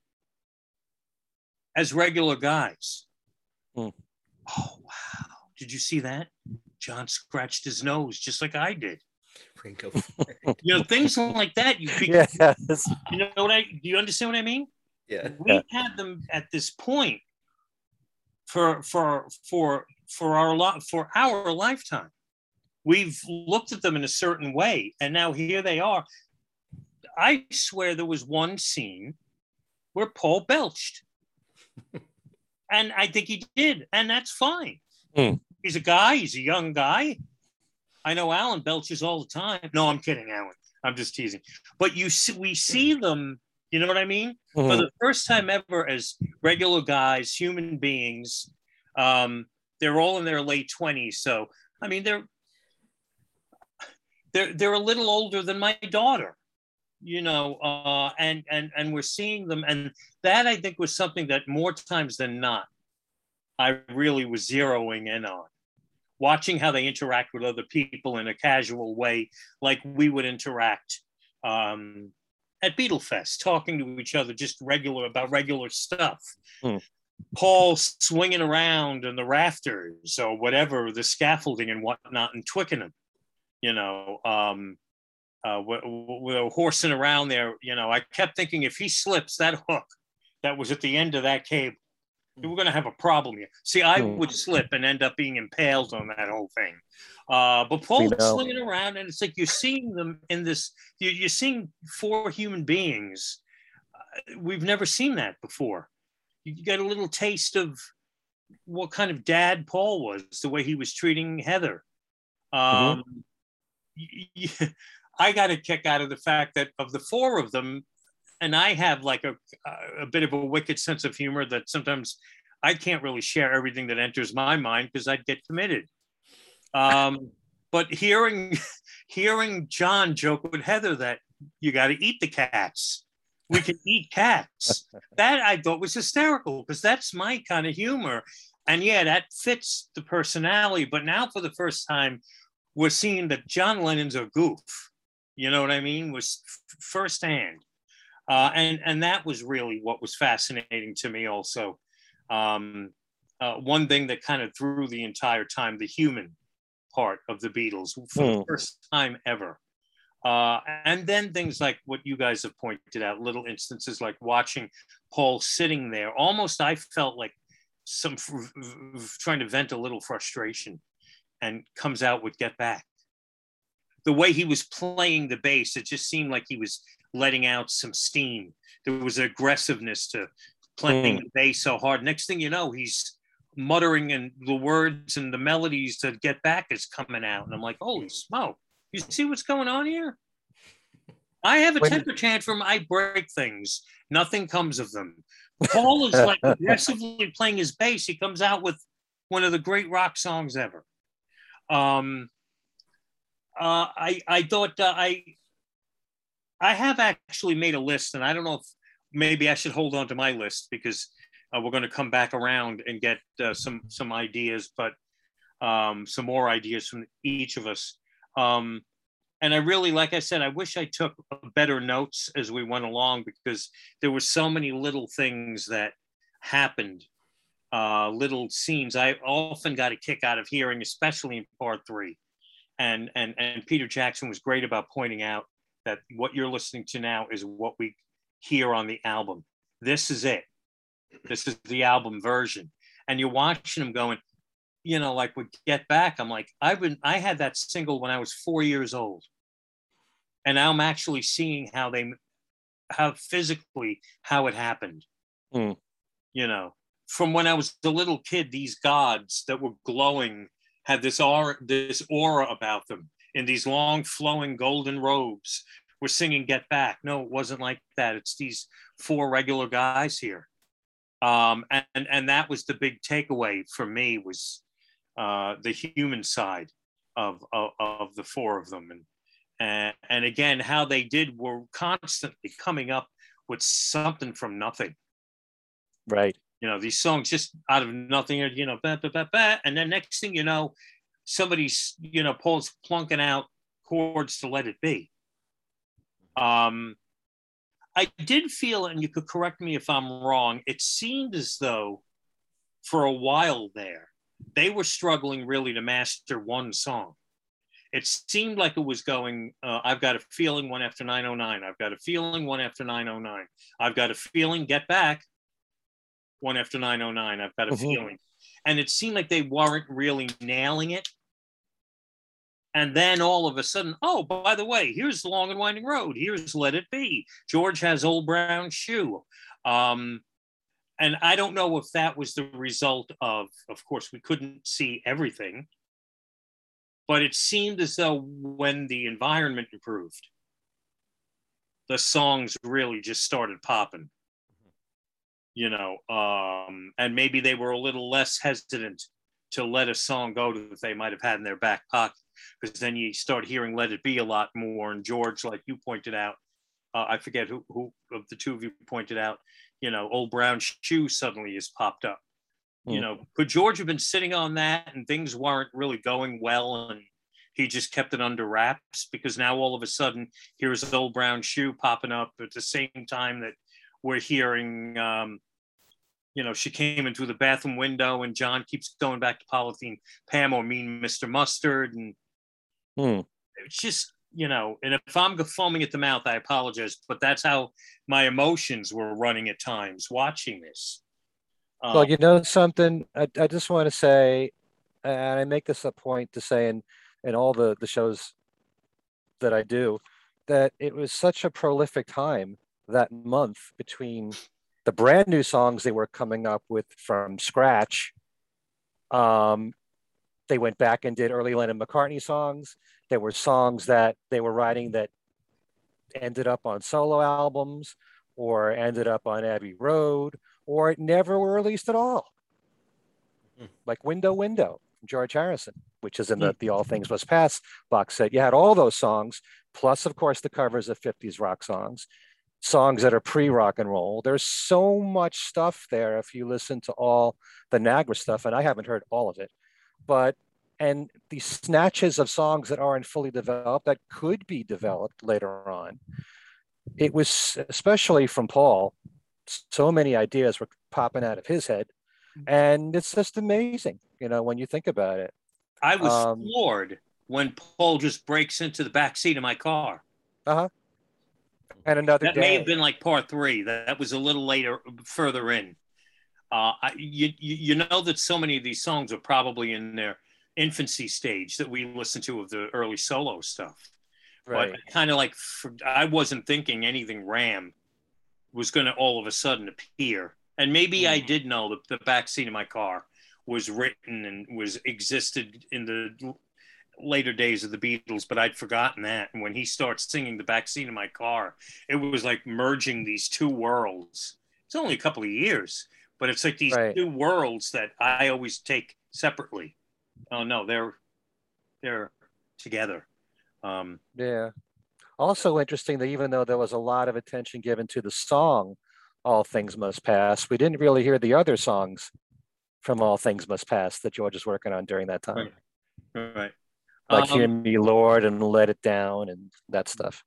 as regular guys. Mm. Oh, wow. Did you see that? John scratched his nose just like I did. Ringo. you know, things like that. You, yes. you know what I do you understand what I mean? Yeah. We had them at this point for for for for our lot for our lifetime. We've looked at them in a certain way, and now here they are. I swear there was one scene where Paul belched. and I think he did, and that's fine. Mm. He's a guy, he's a young guy. I know Alan belches all the time. No, I'm kidding, Alan. I'm just teasing. But you see, we see them, you know what I mean? Mm-hmm. For the first time ever as regular guys, human beings. Um, they're all in their late 20s. So, I mean, they're they're they're a little older than my daughter you know, uh, and and and we're seeing them, and that I think was something that more times than not, I really was zeroing in on, watching how they interact with other people in a casual way, like we would interact um, at Beatlefest talking to each other just regular about regular stuff. Hmm. Paul swinging around in the rafters or whatever, the scaffolding and whatnot, and Twickenham, you know. Um, uh, we're, horsing around there. You know, I kept thinking if he slips that hook that was at the end of that cable, we're going to have a problem here. See, I hmm. would slip and end up being impaled on that whole thing. Uh, but Paul's swinging around, and it's like you're seeing them in this. You're, you're seeing four human beings. Uh, we've never seen that before. You get a little taste of what kind of dad Paul was, the way he was treating Heather. Um, mm-hmm. I got a kick out of the fact that of the four of them, and I have like a, a bit of a wicked sense of humor that sometimes I can't really share everything that enters my mind because I'd get committed. Um, but hearing hearing John joke with Heather that you got to eat the cats. We can eat cats. That I thought was hysterical because that's my kind of humor. And yeah, that fits the personality. But now for the first time, we're seeing that John Lennon's a goof you know what I mean, was firsthand. Uh, and and that was really what was fascinating to me also. Um, uh, one thing that kind of threw the entire time the human part of the Beatles for mm. the hmm. first time ever. Uh, and then things like what you guys have pointed out, little instances like watching Paul sitting there. Almost, I felt like some f- f- trying to vent a little frustration, and comes out with "Get Back." The way he was playing the bass, it just seemed like he was letting out some steam. There was aggressiveness to playing mm. the bass so hard. Next thing you know, he's muttering and the words and the melodies to get back is coming out. And I'm like, holy smoke. You see what's going on here? I have a temper tantrum. I break things. Nothing comes of them. Paul is like aggressively playing his bass. He comes out with one of the great rock songs ever. Um, uh, I I thought uh, I I have actually made a list, and I don't know if maybe I should hold on to my list because uh, we're going to come back around and get uh, some some ideas, but um, some more ideas from each of us. Um, and I really, like I said, I wish I took better notes as we went along because there were so many little things that happened, uh, little scenes. I often got a kick out of hearing, especially in part three. And and and Peter Jackson was great about pointing out that what you're listening to now is what we hear on the album. This is it. This is the album version. And you're watching them going, you know, like with Get Back, I'm like, I've been, I had that single when I was four years old. And now I'm actually seeing how they, how physically, how it happened. Mm. You know, from when I was a little kid, these gods that were glowing had this aura, this aura about them in these long flowing golden robes were singing Get Back. No, it wasn't like that. It's these four regular guys here. Um, and, and that was the big takeaway for me was uh, the human side of, of, of, the four of them. And, and, and again, how they did were constantly coming up with something from nothing. Right. You know, these songs just out of nothing, you know, bah, bah, bah, bah, and then next thing you know, somebody's, you know, Paul's plunking out chords to let it be. Um, I did feel, and you could correct me if I'm wrong, it seemed as though for a while there, they were struggling really to master one song. It seemed like it was going, uh, I've got a feeling one after 909. I've got a feeling one after 909. I've got a feeling, get back one after 909. I've got a mm-hmm. feeling. And it seemed like they weren't really nailing it and then all of a sudden, oh, by the way, here's the long and winding road. Here's Let It Be. George has Old Brown Shoe. Um, and I don't know if that was the result of, of course, we couldn't see everything, but it seemed as though when the environment improved, the songs really just started popping. You know, um, and maybe they were a little less hesitant to let a song go that they might have had in their back pocket because then you start hearing "Let It Be" a lot more. And George, like you pointed out, uh, I forget who who of the two of you pointed out, you know, "Old Brown Shoe" suddenly has popped up. Mm. You know, could George have been sitting on that and things weren't really going well and he just kept it under wraps because now all of a sudden here's old brown shoe popping up at the same time that we're hearing um, you know, she came in through the bathroom window and John keeps going back to Polythene Pam or Mean Mr. Mustard. And Hmm. It's just, you know, and if I'm foaming at the mouth, I apologize, but that's how my emotions were running at times watching this. Um, well, you know something, I, I just want to say, and I make this a point to say in, in all the, the shows that I do, that it was such a prolific time that month between the brand new songs they were coming up with from scratch um, they went back and did early Lennon McCartney songs. There were songs that they were writing that ended up on solo albums or ended up on Abbey Road or it never were released at all. Mm. Like Window Window, George Harrison, which is in the, mm. the All Things Must Pass box set. You had all those songs, plus, of course, the covers of 50s rock songs, songs that are pre rock and roll. There's so much stuff there if you listen to all the Nagra stuff, and I haven't heard all of it but and the snatches of songs that aren't fully developed that could be developed later on. It was especially from Paul, so many ideas were popping out of his head and it's just amazing, you know, when you think about it. I was Um, floored when Paul just breaks into the back seat of my car. And another That day, may have been like part three. That, that was a little later, further in. Uh, I, you, you know that so many of these songs are probably in their infancy stage that we listen to of the early solo stuff. right? But kind of like for, I wasn't thinking anything Ram was going to all of a sudden appear, and maybe I Mhm. did know that the back seat of my car was written and was existed in the later days of the Beatles, but I'd forgotten that. And when he starts singing the back seat of my car, it was like merging these two worlds. It's only a couple of years, but it's like these Right. two worlds that I always take separately. Oh no, they're they're together. Um, Yeah. Also interesting that even though there was a lot of attention given to the song All Things Must Pass, we didn't really hear the other songs from All Things Must Pass that George was working on during that time. Right. right. Like Um, Hear Me Lord and Let It Down and that stuff.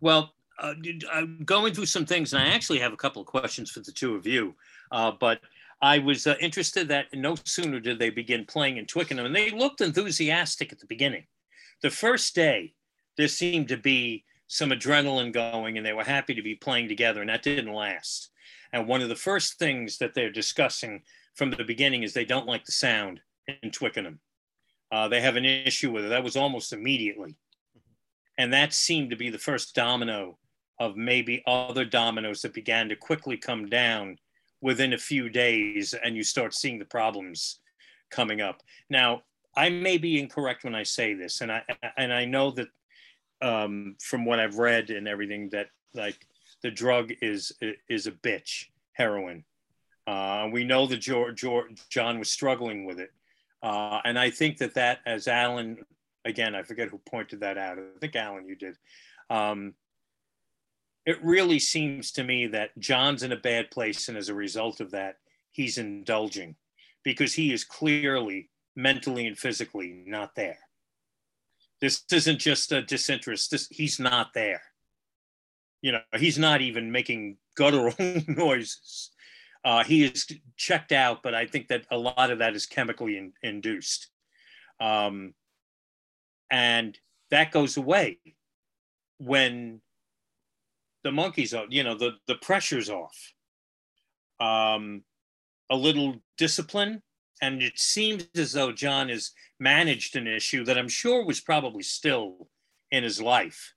Well, uh, I'm going through some things, and I actually have a couple of questions for the two of you. Uh, but I was uh, interested that no sooner did they begin playing in Twickenham, and they looked enthusiastic at the beginning. The first day, there seemed to be some adrenaline going, and they were happy to be playing together, and that didn't last. And one of the first things that they're discussing from the beginning is they don't like the sound in Twickenham. Uh, they have an issue with it. That was almost immediately. And that seemed to be the first domino of maybe other dominoes that began to quickly come down within a few days, and you start seeing the problems coming up. Now, I may be incorrect when I say this, and I and I know that um, from what I've read and everything that like the drug is is a bitch, heroin. Uh, we know that George, George, John was struggling with it, uh, and I think that that, as Alan, again, I forget who pointed that out. I think Alan, you did. Um, it really seems to me that John's in a bad place, and as a result of that, he's indulging because he is clearly mentally and physically not there. This isn't just a disinterest. This he's not there. You know, he's not even making guttural noises. Uh, he is checked out, but I think that a lot of that is chemically in, induced. Um, and that goes away when the monkeys are, you know, the, the pressure's off. Um, a little discipline. And it seems as though John has managed an issue that I'm sure was probably still in his life.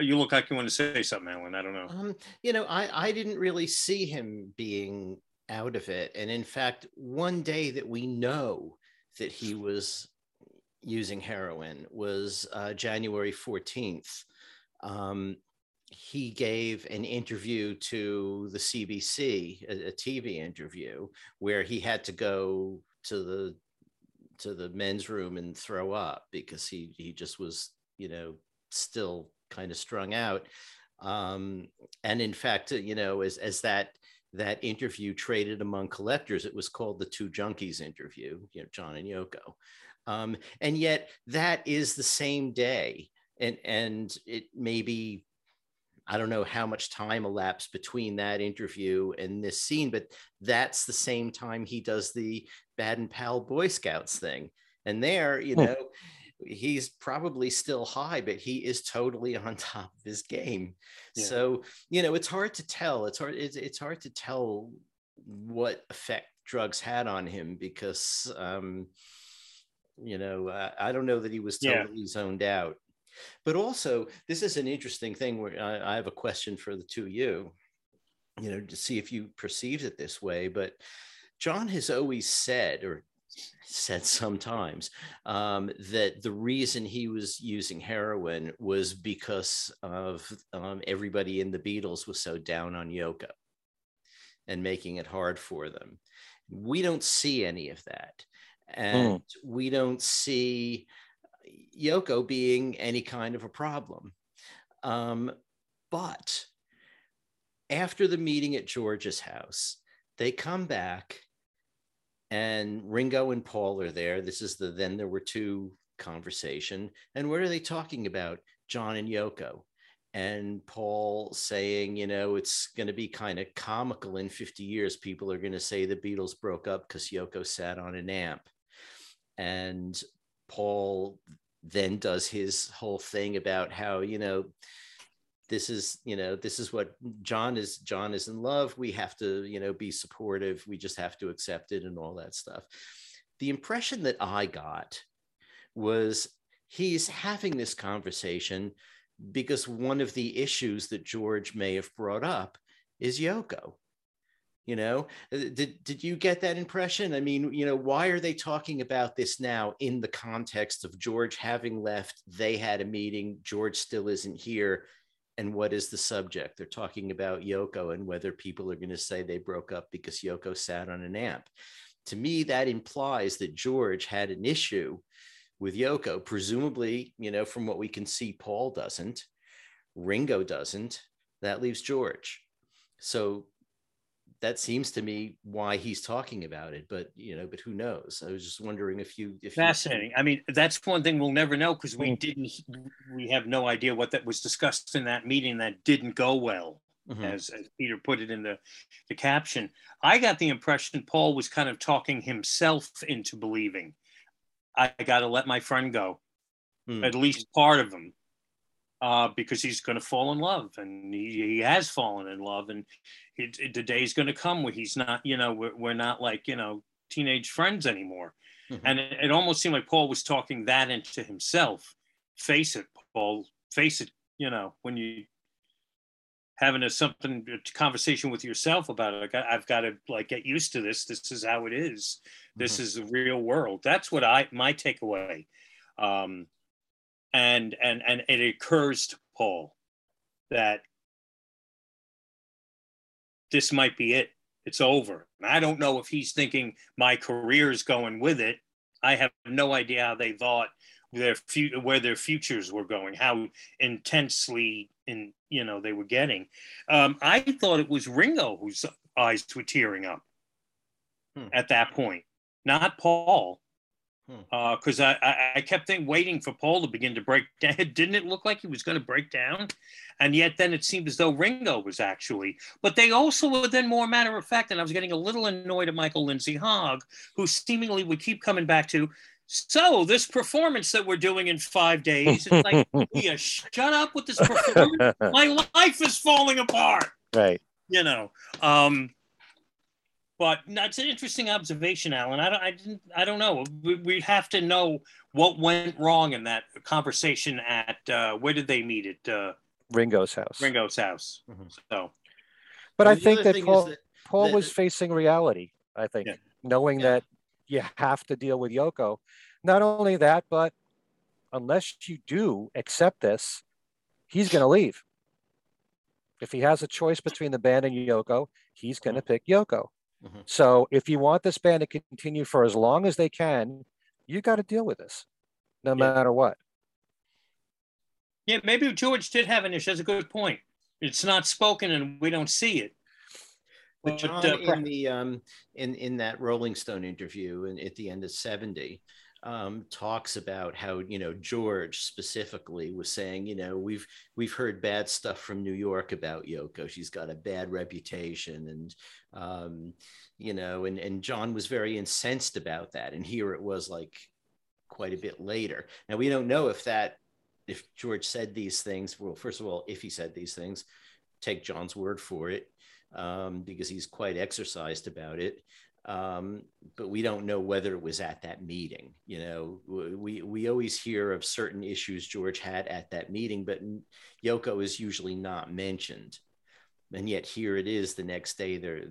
You look like you want to say something, Alan. I don't know. Um, you know, I, I didn't really see him being out of it. And in fact, one day that we know that he was using heroin was uh, January 14th. Um, he gave an interview to the CBC, a, a TV interview, where he had to go to the to the men's room and throw up because he he just was, you know, still kind of strung out. Um, and in fact, you know, as as that that interview traded among collectors, it was called the Two Junkies interview, you know, John and Yoko. Um, and yet that is the same day. And and it may be I don't know how much time elapsed between that interview and this scene, but that's the same time he does the Baden Powell Boy Scouts thing. And there, you Hmm. know, he's probably still high, but he is totally on top of his game. Yeah. So, you know, it's hard to tell. It's hard, it's, it's hard to tell what effect drugs had on him because, um, you know, uh, I don't know that he was Yeah. totally zoned out. But also, this is an interesting thing where I, I have a question for the two of you, you know, to see if you perceived it this way. But John has always said, or said sometimes, um, that the reason he was using heroin was because of um, everybody in the Beatles was so down on Yoko and making it hard for them. We don't see any of that. And we don't see Yoko being any kind of a problem. Um, but after the meeting at George's house, they come back and Ringo and Paul are there. This is the then there were two conversation. And what are they talking about? John and Yoko. and Paul saying, you know, it's going to be kind of comical in 50 years. People are going to say the Beatles broke up because Yoko sat on an amp. And Paul then does his whole thing about how, you know, this is, you know, this is what John is. John is in love. We have to, you know, be supportive. We just have to accept it and all that stuff. The impression that I got was he's having this conversation because one of the issues that George may have brought up is Yoko. You know, uh, did, did you get that impression? I mean, you know, why are they talking about this now in the context of George having left? They had a meeting, George still isn't here. And what is the subject? They're talking about Yoko and whether people are going to say they broke up because Yoko sat on an amp. To me, that implies that George had an issue with Yoko. Presumably, you know, from what we can see, Paul doesn't, Ringo doesn't. That leaves George. So that seems to me why he's talking about it. But you know, but who knows? I was just wondering if you if fascinating. You... I mean, that's one thing we'll never know because we didn't. We have no idea what that was discussed in that meeting that didn't go well. Mm-hmm. As, as Peter put it in the, the caption, I got the impression Paul was kind of talking himself into believing I got to let my friend go, hmm. at least part of him, uh, because he's going to fall in love, and he, he has fallen in love, and it, it, the day is going to come where he's not, you know, we're, we're not like you know teenage friends anymore, mm-hmm. and it, it almost seemed like Paul was talking that into himself. Face it, Paul. Face it. You know, when you having a something a conversation with yourself about it. Like I, have got to like get used to this. This is how it is. This mm-hmm. is the real world. That's what I my takeaway. Um, and and and it occurs to Paul that this might be it. It's over. I don't know if he's thinking my career's going with it. I have no idea how they thought their fu- where their futures were going, how intensely in you know they were getting. Um, I thought it was Ringo whose eyes were tearing up hmm. at that point, not Paul. Because hmm. uh, I, I kept thinking, waiting for Paul to begin to break down. Didn't it look like he was going to break down? And yet then it seemed as though Ringo was actually. But they also were then more matter of fact, and I was getting a little annoyed at Michael Lindsay Hogg, who seemingly would keep coming back to, so this performance that we're doing in five days, it's like, yeah, shut up with this performance. My life is falling apart. Right. You know. Um, but that's an interesting observation, Alan. I don't, I didn't, I don't know. We, we have to know what went wrong in that conversation at uh, where did they meet at uh, Ringo's house. Ringo's house. Mm-hmm. So, but I think that Paul, that, Paul that, was facing reality. I think yeah. knowing yeah. that you have to deal with Yoko. Not only that, but unless you do accept this, he's going to leave. If he has a choice between the band and Yoko, he's going to pick Yoko. Mm-hmm. So if you want this band to continue for as long as they can, you got to deal with this, no yeah. matter what. Yeah, maybe George did have an issue. That's a good point. It's not spoken and we don't see it. But John, uh, in the um, in in that Rolling Stone interview, and at the end of seventy, um, talks about how you know George specifically was saying, you know, we've we've heard bad stuff from New York about Yoko. She's got a bad reputation, and um, you know, and and John was very incensed about that. And here it was like quite a bit later. Now we don't know if that if George said these things. Well, first of all, if he said these things, take John's word for it um, because he's quite exercised about it. Um, but we don't know whether it was at that meeting. You know, we we always hear of certain issues George had at that meeting, but Yoko is usually not mentioned. And yet here it is the next day. There,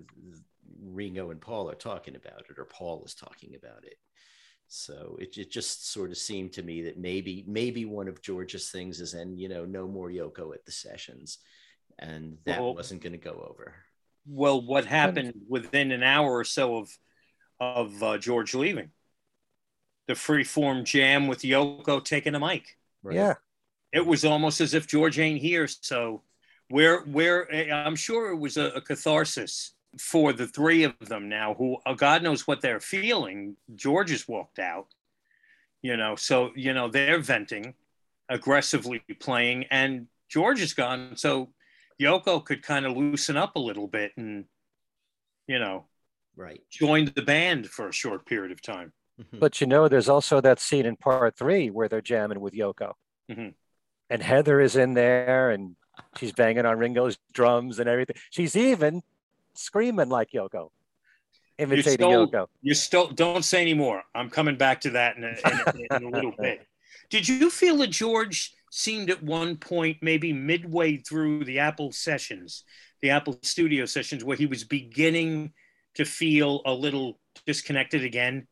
Ringo and Paul are talking about it, or Paul is talking about it. So it, it just sort of seemed to me that maybe maybe one of George's things is, and you know, no more Yoko at the sessions, and that well, wasn't going to go over well, what happened within an hour or so of of uh, George leaving? The freeform jam with Yoko taking a mic. Right? Yeah, it was almost as if George ain't here. So, where where I'm sure it was a, a catharsis for the three of them now. Who uh, God knows what they're feeling. George has walked out. You know, so you know they're venting, aggressively playing, and George is gone, so Yoko could kind of loosen up a little bit and, you know, right. join the band for a short period of time. Mhm. But you know, there's also that scene in part three where they're jamming with Yoko. Mhm. And Heather is in there and she's banging on Ringo's drums and everything. She's even screaming like Yoko, imitating stole- Yoko. You still don't say anymore. I'm coming back to that in a, in a, in a little bit. Did you feel that George seemed at one point, maybe midway through the Apple sessions, the Apple studio sessions, where he was beginning to feel a little disconnected again?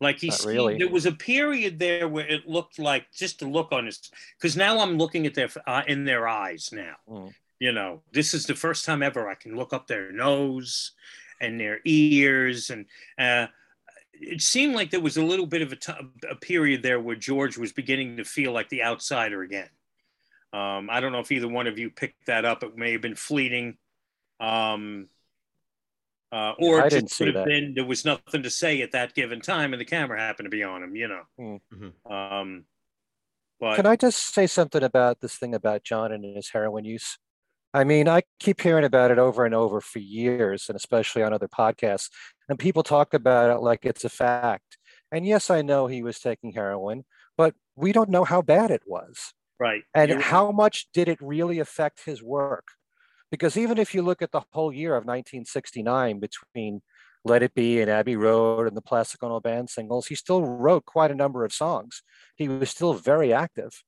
Like he really. there was a period there where it looked like just the look on his because now I'm looking at their uh, in their eyes now. Mm. You know, this is the first time ever I can look up their nose and their ears and uh, it seemed like there was a little bit of a ti- a period there where George was beginning to feel like the outsider again. Um, I don't know if either one of you picked that up. It may have been fleeting, um, uh, or I it didn't just see could have that. been there was nothing to say at that given time, and the camera happened to be on him. You know, Mhm. um, but Can I just say something about this thing about John and his heroin use? I mean, I keep hearing about it over and over for years, and especially on other podcasts. And people talk about it like it's a fact. And yes, I know he was taking heroin, but we don't know how bad it was. right, And You're- how much did it really affect his work? Because even if you look at the whole year of 1969 between Let It Be and Abbey Road and the Plastic Ono Band singles, he still wrote quite a number of songs. He was still very active,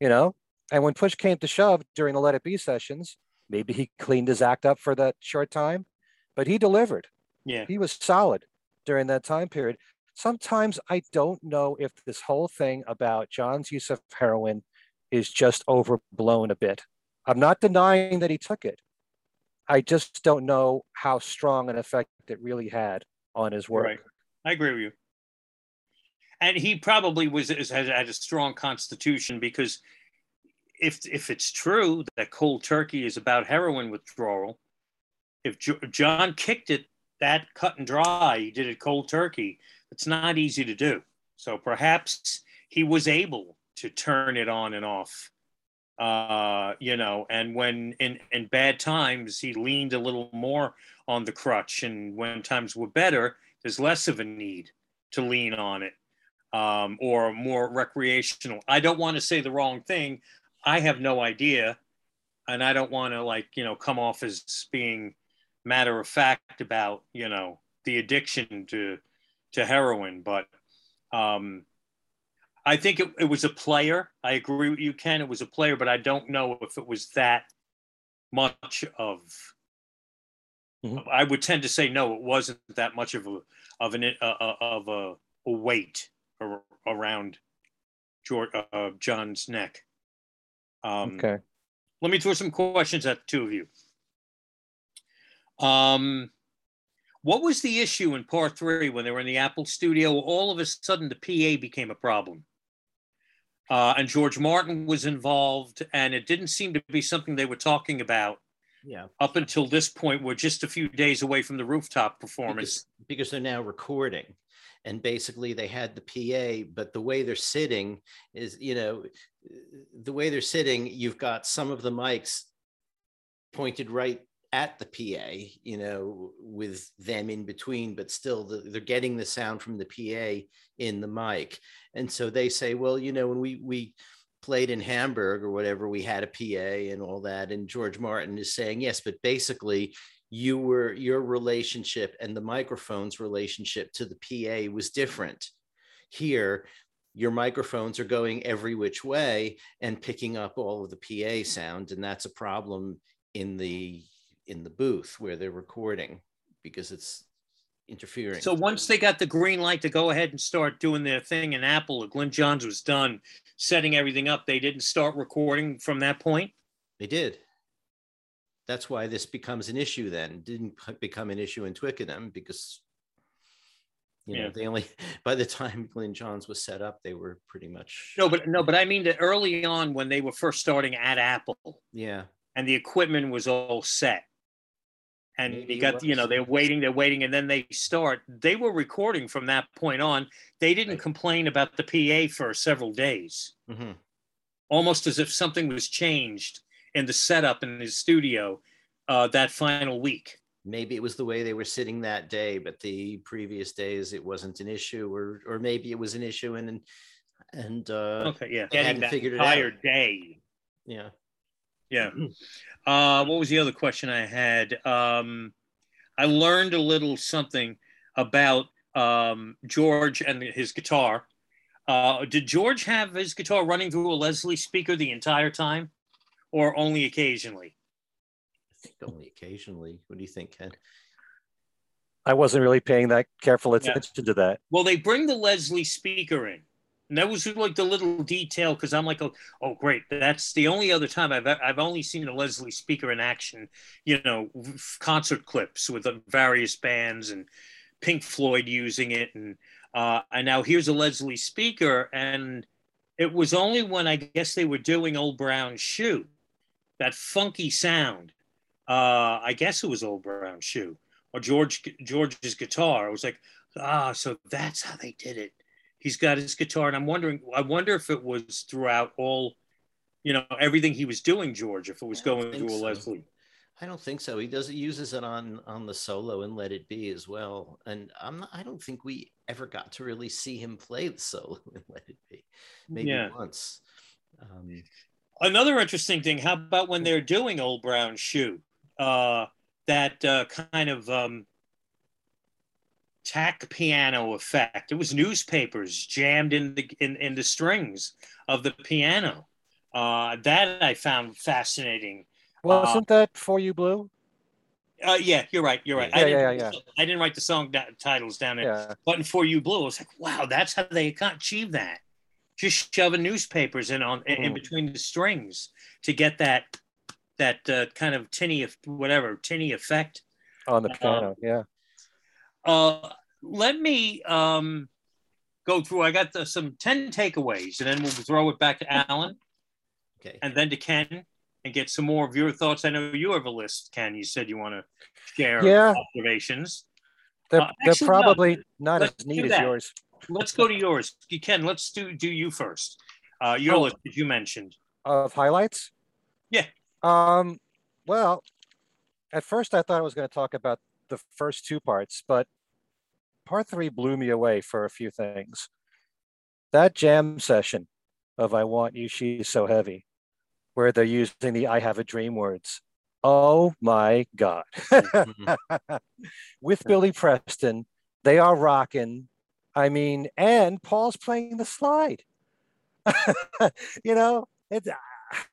you know? And when push came to shove during the Let It Be sessions, maybe he cleaned his act up for that short time, but he delivered. yeah, He was solid during that time period. Sometimes I don't know if this whole thing about John's use of heroin is just overblown a bit. I'm not denying that he took it. I just don't know how strong an effect it really had on his work. Right. I agree with you. And he probably was has had a strong constitution because if if it's true that cold turkey is about heroin withdrawal, if Jo- John kicked it that cut and dry, he did it cold turkey. It's not easy to do. So perhaps he was able to turn it on and off. Uh, you know, and when in in bad times he leaned a little more on the crutch, and when times were better, there's less of a need to lean on it um, or more recreational. I don't want to say the wrong thing. I have no idea, and I don't want to like you know come off as being matter of fact about you know the addiction to to heroin, but um, I think it, it was a player. I agree with you, Ken. It was a player, but I don't know if it was that much of. Mhm. I would tend to say no. It wasn't that much of a of an uh, uh, of a, a weight around George, uh, John's neck. Um, Okay. let me throw some questions at the two of you. Um, what was the issue in part three when they were in the Apple studio? All of a sudden, the PA became a problem. Uh, and George Martin was involved, and it didn't seem to be something they were talking about Yeah. up until this point. We're just a few days away from the rooftop performance. because, because they're now recording and basically they had the pa but the way they're sitting is you know the way they're sitting you've got some of the mics pointed right at the pa you know with them in between but still the, they're getting the sound from the pa in the mic and so they say well you know when we we played in hamburg or whatever we had a pa and all that and george martin is saying yes but basically you were your relationship and the microphone's relationship to the PA was different. Here, your microphones are going every which way and picking up all of the PA sound, and that's a problem in the in the booth where they're recording because it's interfering. So once they got the green light to go ahead and start doing their thing in Apple, or Glyn Johns was done setting everything up. They didn't start recording from that point. They did. That's why this becomes an issue then. It didn't become an issue in Twickenham because you know Yeah. they only by the time Glyn Johns was set up, they were pretty much No, but no, but I mean that early on when they were first starting at Apple yeah. and the equipment was all set. And Maybe you got, you know, they're waiting, they're waiting, and then they start. They were recording from that point on. They didn't Right. complain about the PA for several days. Mhm. almost as if something was changed in the setup in his studio uh, that final week. Maybe it was the way they were sitting that day, but the previous days it wasn't an issue, or or maybe it was an issue and and uh, okay, yeah, they getting hadn't figured it entire out. day. Yeah. Yeah. Uh, what was the other question I had? Um, I learned a little something about um, George and his guitar. Uh, did George have his guitar running through a Leslie speaker the entire time, or only occasionally? I think only occasionally. What do you think, Ken? I wasn't really paying that careful Yeah. attention to that. Well, they bring the Leslie speaker in. And that was like the little detail because I'm like, oh, oh, great. That's the only other time I've I've only seen a Leslie speaker in action. You know, concert clips with various bands and Pink Floyd using it, and uh, and now here's a Leslie speaker, and it was only when I guess they were doing Old Brown Shoe, that funky sound. Uh, I guess it was Old Brown Shoe or George George's guitar. I was like, ah, so that's how they did it. He's got his guitar, and I'm wondering. I wonder if it was throughout all, you know, everything he was doing, George. If it was going through a so. Leslie. I don't think so. He does uses it on on the solo and Let It Be as well. And I'm not, I don't think we ever got to really see him play the solo and Let It Be. Maybe Yeah. once. Um, Another interesting thing. How about when they're doing Old Brown Shoe? Uh, that uh, kind of um, tack piano effect. It was newspapers jammed in the in, in the strings of the piano. Uh, that I found fascinating. Wasn't that for you, Blue? Uh, yeah, you're right. You're right. I, Yeah, didn't, yeah, write yeah. the- I didn't write the song da- titles down there. Yeah. Button for you, blue. I was like, wow, that's how they can't achieve that. Just shoving newspapers in on in Mm. between the strings to get that that uh, kind of tinny, whatever tinny effect. On the Um, piano. Yeah. Uh, let me um, go through. I got the, some ten takeaways, and then we'll throw it back to Alan, okay. and then to Ken, and get some more of your thoughts. I know you have a list, Ken. You said you want to share Yeah. observations. They're, Uh, they're actually, no. probably not as neat as yours. Let's go to yours. You Ken, let's do do you first. Uh, your Oh. list that you mentioned. Of highlights? Yeah. Um, well, at first I thought I was going to talk about the first two parts, but part three blew me away for a few things. That jam session of I Want You, She's So Heavy, where they're using the I Have a Dream words. Oh my God. With mm-hmm. Billy Preston, they are rocking. I mean, and Paul's playing the slide. you know, it, ah,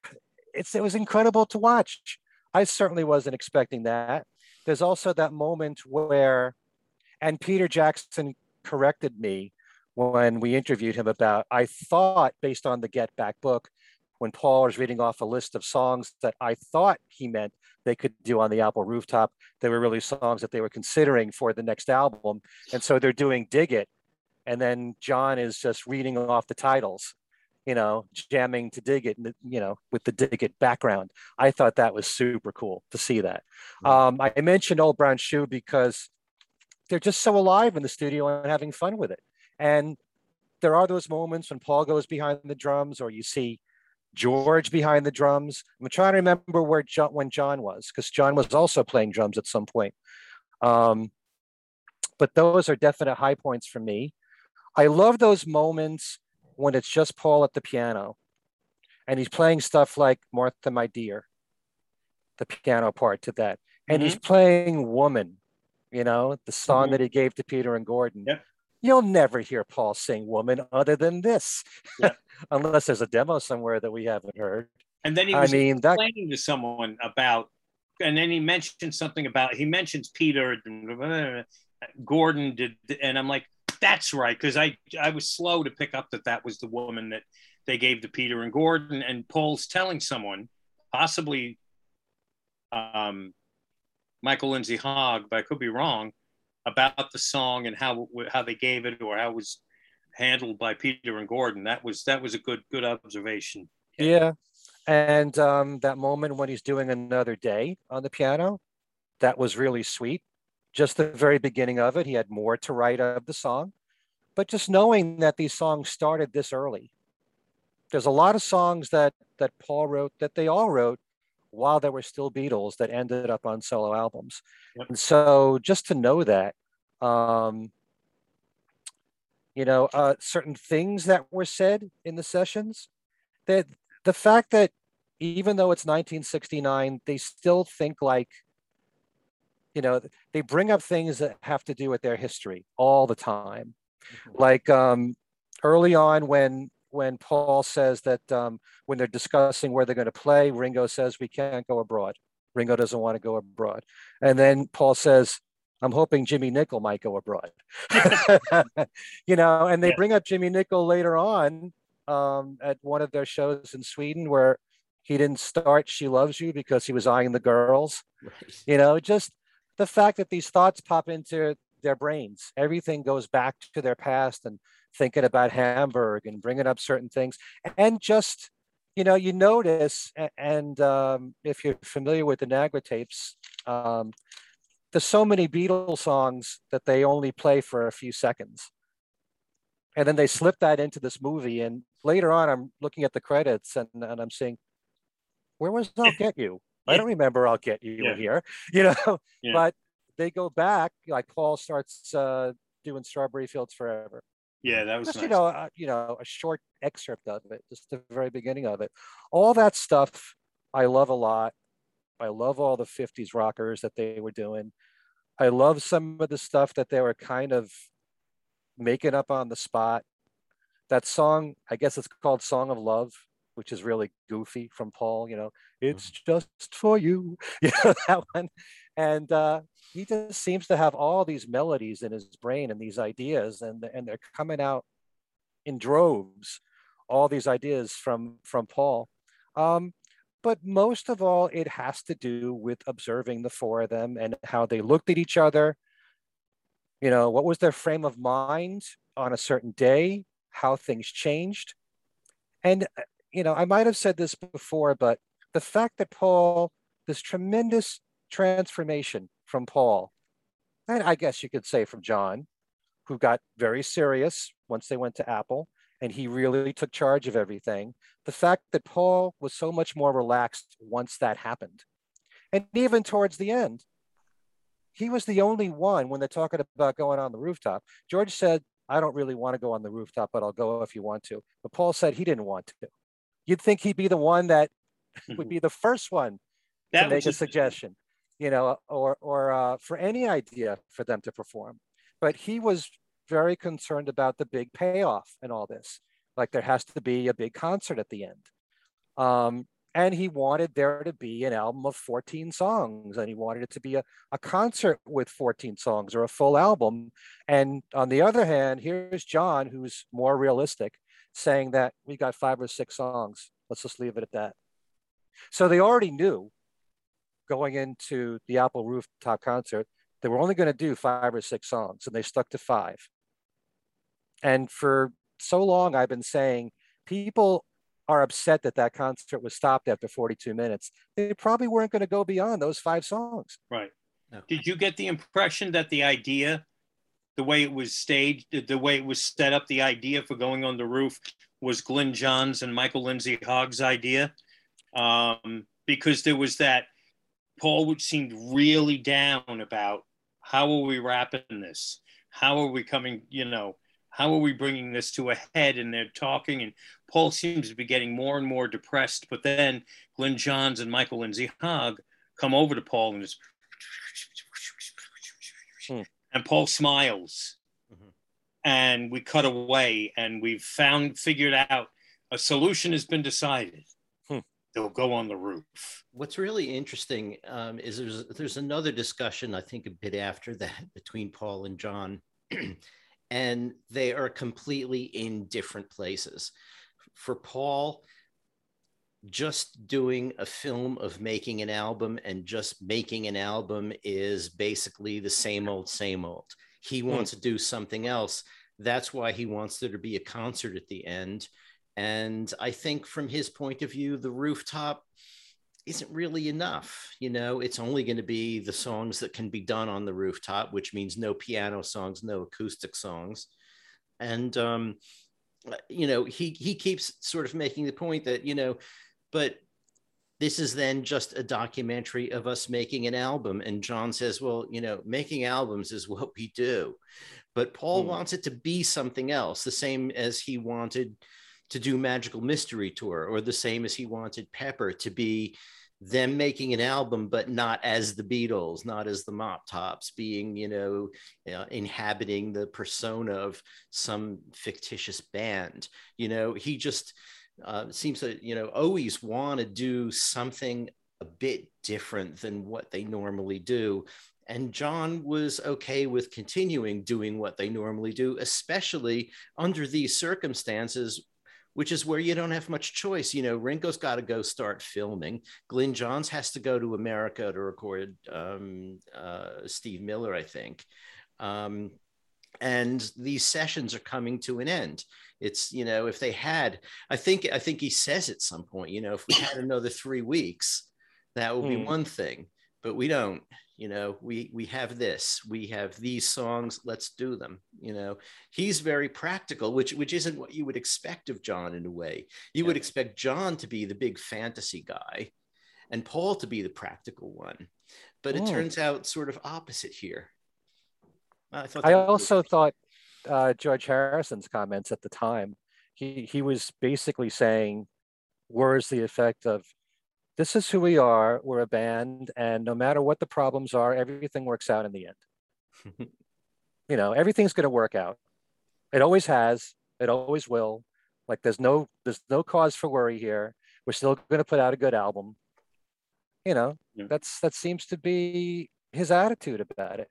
it's it was incredible to watch. I certainly wasn't expecting that. There's also that moment where, and Peter Jackson corrected me when we interviewed him about. I thought, based on the Get Back book, when Paul was reading off a list of songs that I thought he meant they could do on the Apple rooftop, they were really songs that they were considering for the next album, and so they're doing "Dig It," and then John is just reading off the titles you know, jamming to dig it, you know, with the dig it background. I thought that was super cool to see that. Um, I mentioned Old Brown Shoe because they're just so alive in the studio and having fun with it. And there are those moments when Paul goes behind the drums or you see George behind the drums. I'm trying to remember where John, when John was, because John was also playing drums at some point. Um, but those are definite high points for me. I love those moments when it's just Paul at the piano and he's playing stuff like Martha, My Dear, the piano part to that. And he's playing Woman, you know, the song Mhm. that he gave to Peter and Gordon. Yep. You'll never hear Paul sing Woman other than this, Yep. unless there's a demo somewhere that we haven't heard. And then he I was mean, that explaining to someone about, and then he mentioned something about he mentions Peter and Gordon did, and I'm like, that's right, because I I was slow to pick up that that was the woman that they gave to Peter and Gordon, and Paul's telling someone, possibly, um, Michael Lindsay Hogg, but I could be wrong, about the song and how how they gave it or how it was handled by Peter and Gordon. That was that was a good good observation. Yeah. And um, that moment when he's doing another day on the piano, that was really sweet. Just the very beginning of it, he had more to write of the song. But just knowing that these songs started this early, there's a lot of songs that that Paul wrote that they all wrote while there were still Beatles that ended up on solo albums. Yep. And so just to know that, um, you know, uh, certain things that were said in the sessions, that the fact that even though it's 1969, they still think like, you know, they bring up things that have to do with their history all the time. Mm-hmm. Like um, early on when when Paul says that um, when they're discussing where they're going to play, Ringo says, we can't go abroad. Ringo doesn't want to go abroad. And then Paul says, I'm hoping Jimmy Nicol might go abroad. you know, and they yeah. bring up Jimmy Nicol later on um, at one of their shows in Sweden where he didn't start She Loves You because he was eyeing the girls. Right. You know, just the fact that these thoughts pop into their brains, everything goes back to their past and thinking about Hamburg and bringing up certain things, and just you know, you notice, and um, if you're familiar with the Nagra tapes, um, there's so many Beatles songs that they only play for a few seconds. And then they slip that into this movie. And later on, I'm looking at the credits and, and I'm saying, where was I'll Get You? I don't remember I'll Get You yeah. here, you know, yeah. but they go back, like Paul starts uh, doing Strawberry Fields Forever. Yeah, that was just nice. you know uh, you know a short excerpt of it, just the very beginning of it. All that stuff I love a lot. I love all the '50s rockers that they were doing. I love some of the stuff that they were kind of making up on the spot. That song, I guess it's called "Song of Love," which is really goofy from Paul. You know, it's mm-hmm. just for you. You know that one, and uh, he just seems to have all these melodies in his brain and these ideas and and they're coming out in droves all these ideas from from paul. Um, but most of all it has to do with observing the four of them and how they looked at each other. You know what was their frame of mind on a certain day how things changed. And you know i might have said this before but the fact that paul this tremendous transformation from Paul, and I guess you could say from John, who got very serious once they went to Apple and he really took charge of everything. The fact that Paul was so much more relaxed once that happened. And even towards the end, he was the only one when they're talking about going on the rooftop. George said, I don't really want to go on the rooftop, but I'll go if you want to. But Paul said he didn't want to. You'd think he'd be the one that would be the first one that to make a suggestion you know, or or uh, for any idea for them to perform. But he was very concerned about the big payoff and all this. Like there has to be a big concert at the end. Um, and he wanted there to be an album of 14 songs and he wanted it to be a, a concert with 14 songs or a full album and on the other hand here's john who's more realistic saying that we got five or six songs let's just leave it at that so they already knew going into the Apple rooftop concert, they were only going to do five or six songs, and they stuck to five. And for so long, I've been saying people are upset that that concert was stopped after 42 minutes. They probably weren't going to go beyond those five songs. Right. No. Did you get the impression that the idea, the way it was staged, the way it was set up, the idea for going on the roof was Glyn Johns and Michael Lindsay Hogg's idea? Um, because there was that Paul would seemed really down about how are we wrapping this? How are we coming, you know, how are we bringing this to a head? And they're talking, and Paul seems to be getting more and more depressed. But then Glyn Johns and Michael Lindsay Hogg come over to Paul and just, hmm. and Paul smiles. Mm-hmm. And we cut away, and we've found, figured out a solution has been decided they'll go on the roof. What's really interesting um, is there's there's another discussion I think a bit after that between Paul and John, and they are completely in different places. For Paul, just doing a film of making an album and just making an album is basically the same old, same old. He hmm. wants to do something else. That's why he wants there to be a concert at the end and I think from his point of view, the rooftop isn't really enough. You know, it's only going to be the songs that can be done on the rooftop, which means no piano songs, no acoustic songs. And um, you know, he he keeps sort of making the point that you know, but this is then just a documentary of us making an album. And John says, well, you know, making albums is what we do. But Paul mm. wants it to be something else, the same as he wanted to do Magical Mystery Tour, or the same as he wanted Pepper to be them making an album, but not as the Beatles, not as the Mop Tops, being, you know, uh, inhabiting the persona of some fictitious band. You know, he just uh, seems to, you know, always want to do something a bit different than what they normally do. And John was okay with continuing doing what they normally do, especially under these circumstances which is where you don't have much choice. You know, Ringo's got to go start filming. Glyn Johns has to go to America to record um, uh, Steve Miller, I think. Um, and these sessions are coming to an end. It's you know, if they had, I think, I think he says at some point, you know, if we had another three weeks, that would be mm. one thing, but we don't you know we we have this we have these songs let's do them you know he's very practical which which isn't what you would expect of john in a way you yeah. would expect john to be the big fantasy guy and paul to be the practical one but oh. it turns out sort of opposite here i thought i also thought uh, george harrison's comments at the time he he was basically saying where's the effect of this is who we are. We're a band, and no matter what the problems are, everything works out in the end. you know, everything's going to work out. It always has. It always will. Like there's no there's no cause for worry here. We're still going to put out a good album. You know, yeah. that's that seems to be his attitude about it.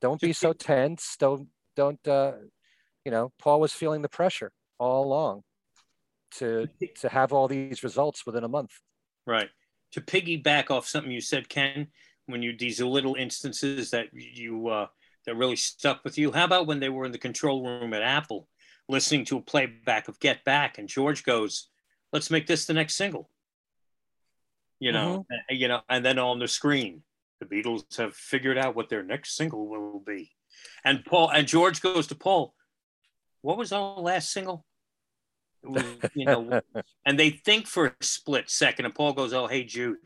Don't be so tense. Don't don't uh, you know? Paul was feeling the pressure all along to to have all these results within a month. Right. To piggyback off something you said, Ken, when you these little instances that you uh, that really stuck with you. How about when they were in the control room at Apple, listening to a playback of Get Back, and George goes, "Let's make this the next single." You know, mm-hmm. you know, and then on the screen, the Beatles have figured out what their next single will be, and Paul and George goes to Paul. What was our last single? You know, and they think for a split second, and Paul goes, "Oh, hey, Jude,"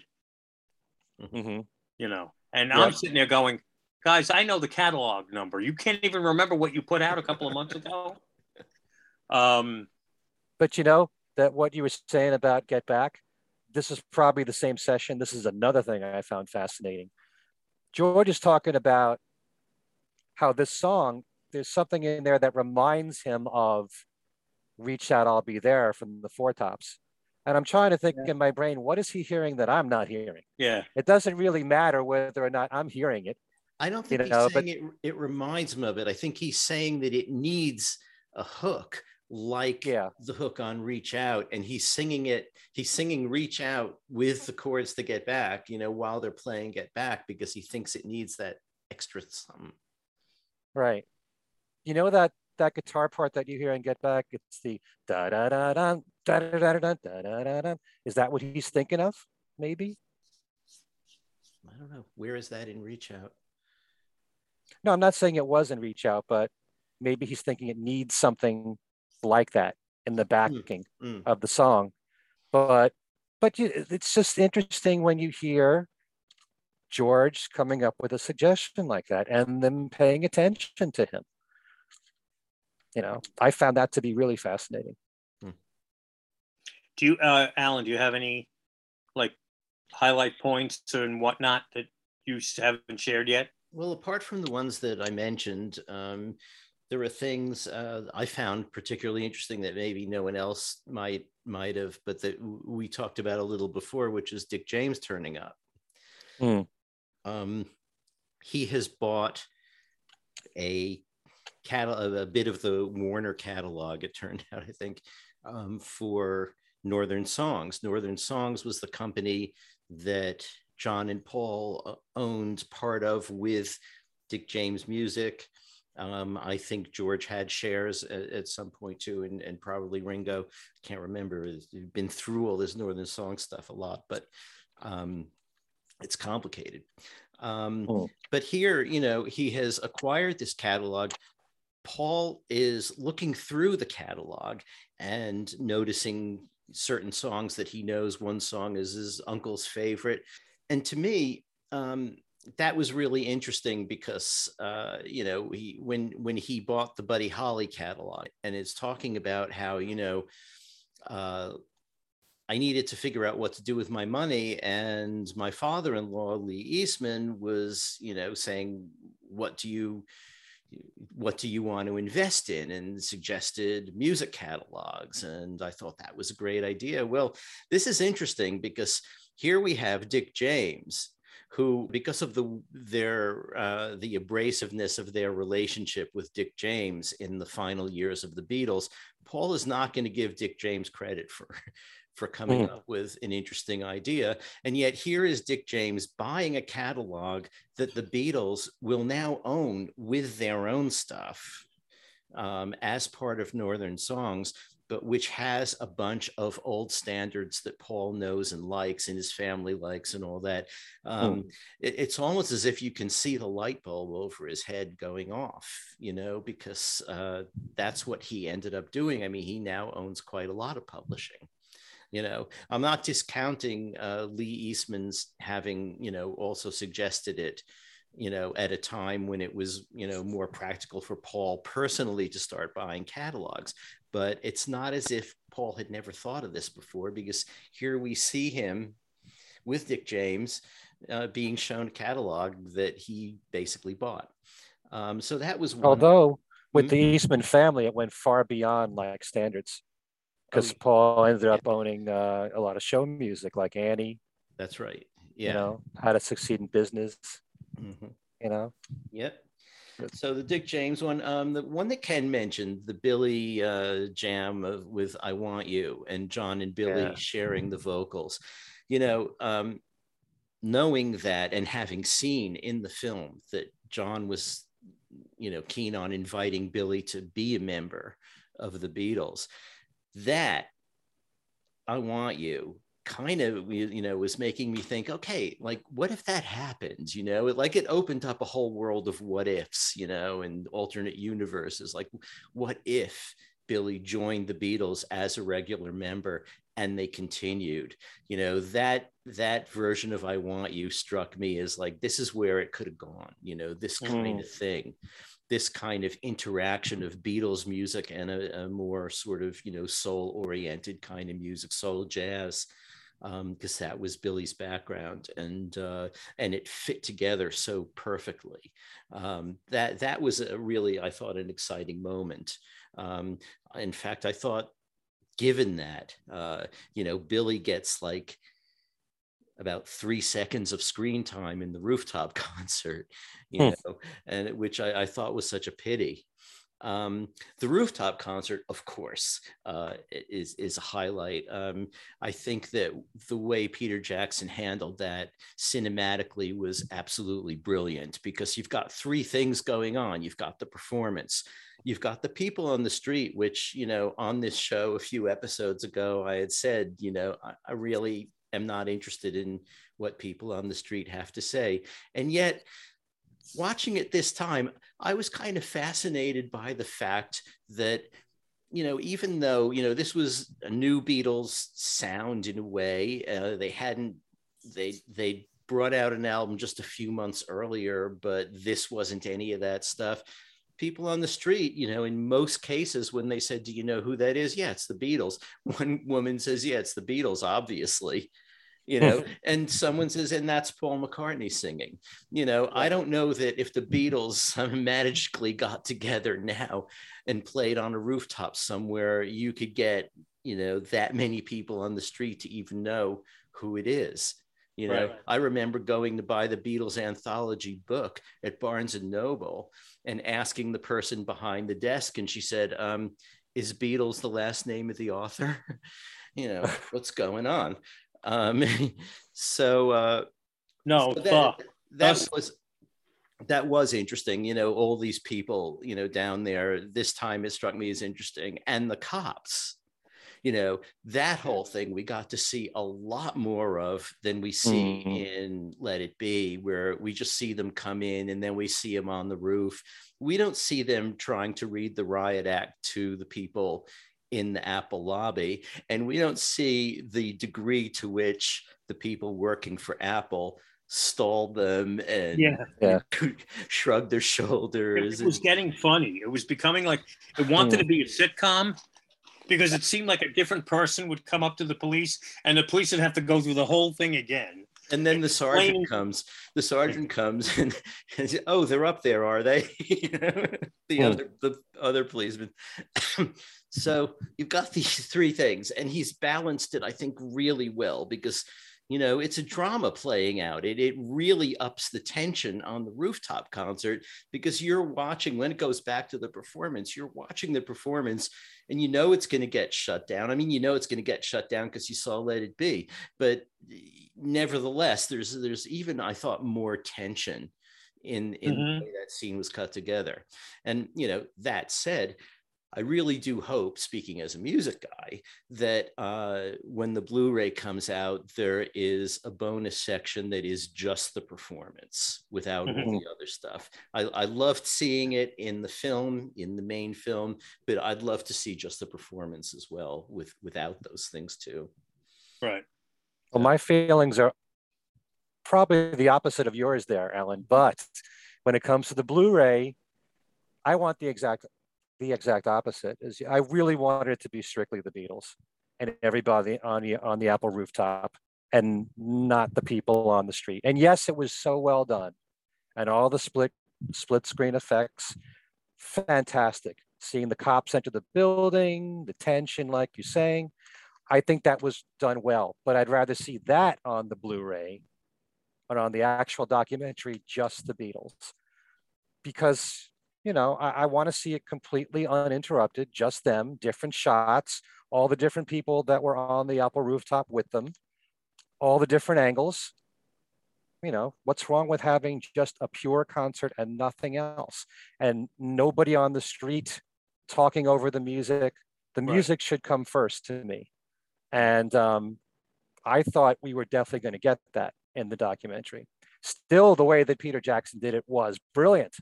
mm-hmm. you know, and I'm sitting there going, "Guys, I know the catalog number. You can't even remember what you put out a couple of months ago." Um, but you know that what you were saying about Get Back, this is probably the same session. This is another thing I found fascinating. George is talking about how this song, there's something in there that reminds him of reach out, I'll be there from the Four Tops. And I'm trying to think yeah. in my brain, what is he hearing that I'm not hearing? Yeah. It doesn't really matter whether or not I'm hearing it. I don't think you know, he's saying but, it, it reminds him of it. I think he's saying that it needs a hook like yeah. the hook on reach out and he's singing it he's singing reach out with the chords to get back you know while they're playing get back because he thinks it needs that extra something right you know that that guitar part that you hear in Get Back, it's the da da da da da da da da da da da da. Is that what he's thinking of? Maybe. I don't know. Where is that in Reach Out? No, I'm not saying it was in Reach Out, but maybe he's thinking it needs something like that in the backing mm, mm. of the song. But but you, it's just interesting when you hear George coming up with a suggestion like that and them paying attention to him you know, I found that to be really fascinating. Hmm. Do you, uh, Alan? Do you have any like highlight points and whatnot that you haven't shared yet? Well, apart from the ones that I mentioned, um, there are things uh, I found particularly interesting that maybe no one else might might have, but that we talked about a little before, which is Dick James turning up. Mm. Um, he has bought a catalog, a bit of the Warner catalog, it turned out, I think, um, for Northern Songs. Northern Songs was the company that John and Paul uh, owned part of with Dick James Music. Um, I think George had shares at, at, some point too, and, and probably Ringo. Can't remember. He's been through all this Northern Song stuff a lot, but um, it's complicated. Um, oh. But here, you know, he has acquired this catalog Paul is looking through the catalog and noticing certain songs that he knows. One song is his uncle's favorite. And to me, um, that was really interesting because uh, you know he when when he bought the Buddy Holly catalog and it's talking about how you know uh, I needed to figure out what to do with my money, and my father-in-law Lee Eastman was you know saying what do you what do you want to invest in? And suggested music catalogs. And i thought that was a great idea. Well this is interesting because here we have dick james who because of the their uh, the abrasiveness of their relationship with dick james in the final years of the beatles paul is not going to give dick james credit for for coming mm. up with an interesting idea. And yet, here is Dick James buying a catalog that the Beatles will now own with their own stuff um, as part of Northern Songs, but which has a bunch of old standards that Paul knows and likes and his family likes and all that. Um, mm. it, it's almost as if you can see the light bulb over his head going off, you know, because uh, that's what he ended up doing. I mean, he now owns quite a lot of publishing you know i'm not discounting uh, lee eastman's having you know also suggested it you know at a time when it was you know more practical for paul personally to start buying catalogs but it's not as if paul had never thought of this before because here we see him with dick james uh, being shown a catalog that he basically bought um, so that was one. although with mm-hmm. the eastman family it went far beyond like standards because oh, Paul ended up owning uh, a lot of show music like Annie. That's right. Yeah. You know, how to succeed in business. Mm-hmm. You know. Yep. So the Dick James one, um, the one that Ken mentioned, the Billy uh, jam of, with "I Want You" and John and Billy yeah. sharing the vocals. You know, um, knowing that and having seen in the film that John was, you know, keen on inviting Billy to be a member of the Beatles that I want you kind of you know was making me think okay like what if that happens you know? It, like it opened up a whole world of what ifs you know and alternate universes. Like what if billy joined the beatles as a regular member and they continued? You know that that version of i want you struck me as like this is where it could have gone you know this kind mm. of thing this kind of interaction of Beatles music and a, a more sort of you know soul oriented kind of music, soul jazz, because um, that was Billy's background, and uh, and it fit together so perfectly. Um, that that was a really I thought an exciting moment. Um, in fact, I thought, given that uh, you know Billy gets like about three seconds of screen time in the rooftop concert, you hmm. know, and which I, I, thought was such a pity. Um, the rooftop concert, of course, uh, is is a highlight. Um, I think that the way Peter Jackson handled that cinematically was absolutely brilliant because you've got three things going on. You've got the performance, you've got the people on the street, which you know on this show a few episodes ago I had said, you know, I, I really am not interested in what people on the street have to say. And yet, watching it this time, I was kind of fascinated by the fact that, you know, even though, you know, this was a new Beatles sound in a way, uh, they hadn't, they, they, brought out an album just a few months earlier, but this wasn't any of that stuff people on the street, you know, in most cases, when they said, Do you know who that is? Yeah, it's the Beatles. One woman says, Yeah, it's the Beatles, obviously. You know, and someone says, and that's Paul McCartney singing. You know, I don't know that if the Beatles magically got together now and played on a rooftop somewhere, you could get, you know, that many people on the street to even know who it is. You know, right. I remember going to buy the Beatles anthology book at Barnes and Noble and asking the person behind the desk, and she said, um, "Is Beatles the last name of the author?" you know, what's going on? Um, so uh, no, so that, that was that was interesting. You know, all these people, you know, down there. This time it struck me as interesting, and the cops you know that whole thing we got to see a lot more of than we see mm-hmm. in let it be where we just see them come in and then we see them on the roof we don't see them trying to read the riot act to the people in the apple lobby and we don't see the degree to which the people working for apple stalled them and yeah, yeah. shrugged their shoulders. It was getting funny. It was becoming like it wanted mm. to be a sitcom because it seemed like a different person would come up to the police and the police would have to go through the whole thing again. And then the sergeant comes. The sergeant comes and, and oh, they're up there, are they? the mm. other the other policeman. So you've got these three things, and he's balanced it, I think, really well because you know it's a drama playing out. It, it really ups the tension on the rooftop concert because you're watching when it goes back to the performance you're watching the performance and you know it's going to get shut down. I mean you know it's going to get shut down because you saw let it be but nevertheless there's there's even i thought more tension in in mm-hmm. the way that scene was cut together. And you know that said I really do hope, speaking as a music guy, that uh, when the Blu ray comes out, there is a bonus section that is just the performance without mm-hmm. all the other stuff. I, I loved seeing it in the film, in the main film, but I'd love to see just the performance as well with without those things too. Right. Well, my feelings are probably the opposite of yours there, Alan. But when it comes to the Blu ray, I want the exact the exact opposite. Is I really wanted it to be strictly the Beatles and everybody on the on the Apple rooftop, and not the people on the street. And yes, it was so well done, and all the split split screen effects, fantastic. Seeing the cops enter the building, the tension, like you're saying, I think that was done well. But I'd rather see that on the Blu-ray, but on the actual documentary, just the Beatles, because you know, I, I want to see it completely uninterrupted, just them, different shots, all the different people that were on the Apple rooftop with them, all the different angles. You know, what's wrong with having just a pure concert and nothing else? And nobody on the street talking over the music. The music right. should come first to me. And um, I thought we were definitely going to get that in the documentary. Still, the way that Peter Jackson did it was brilliant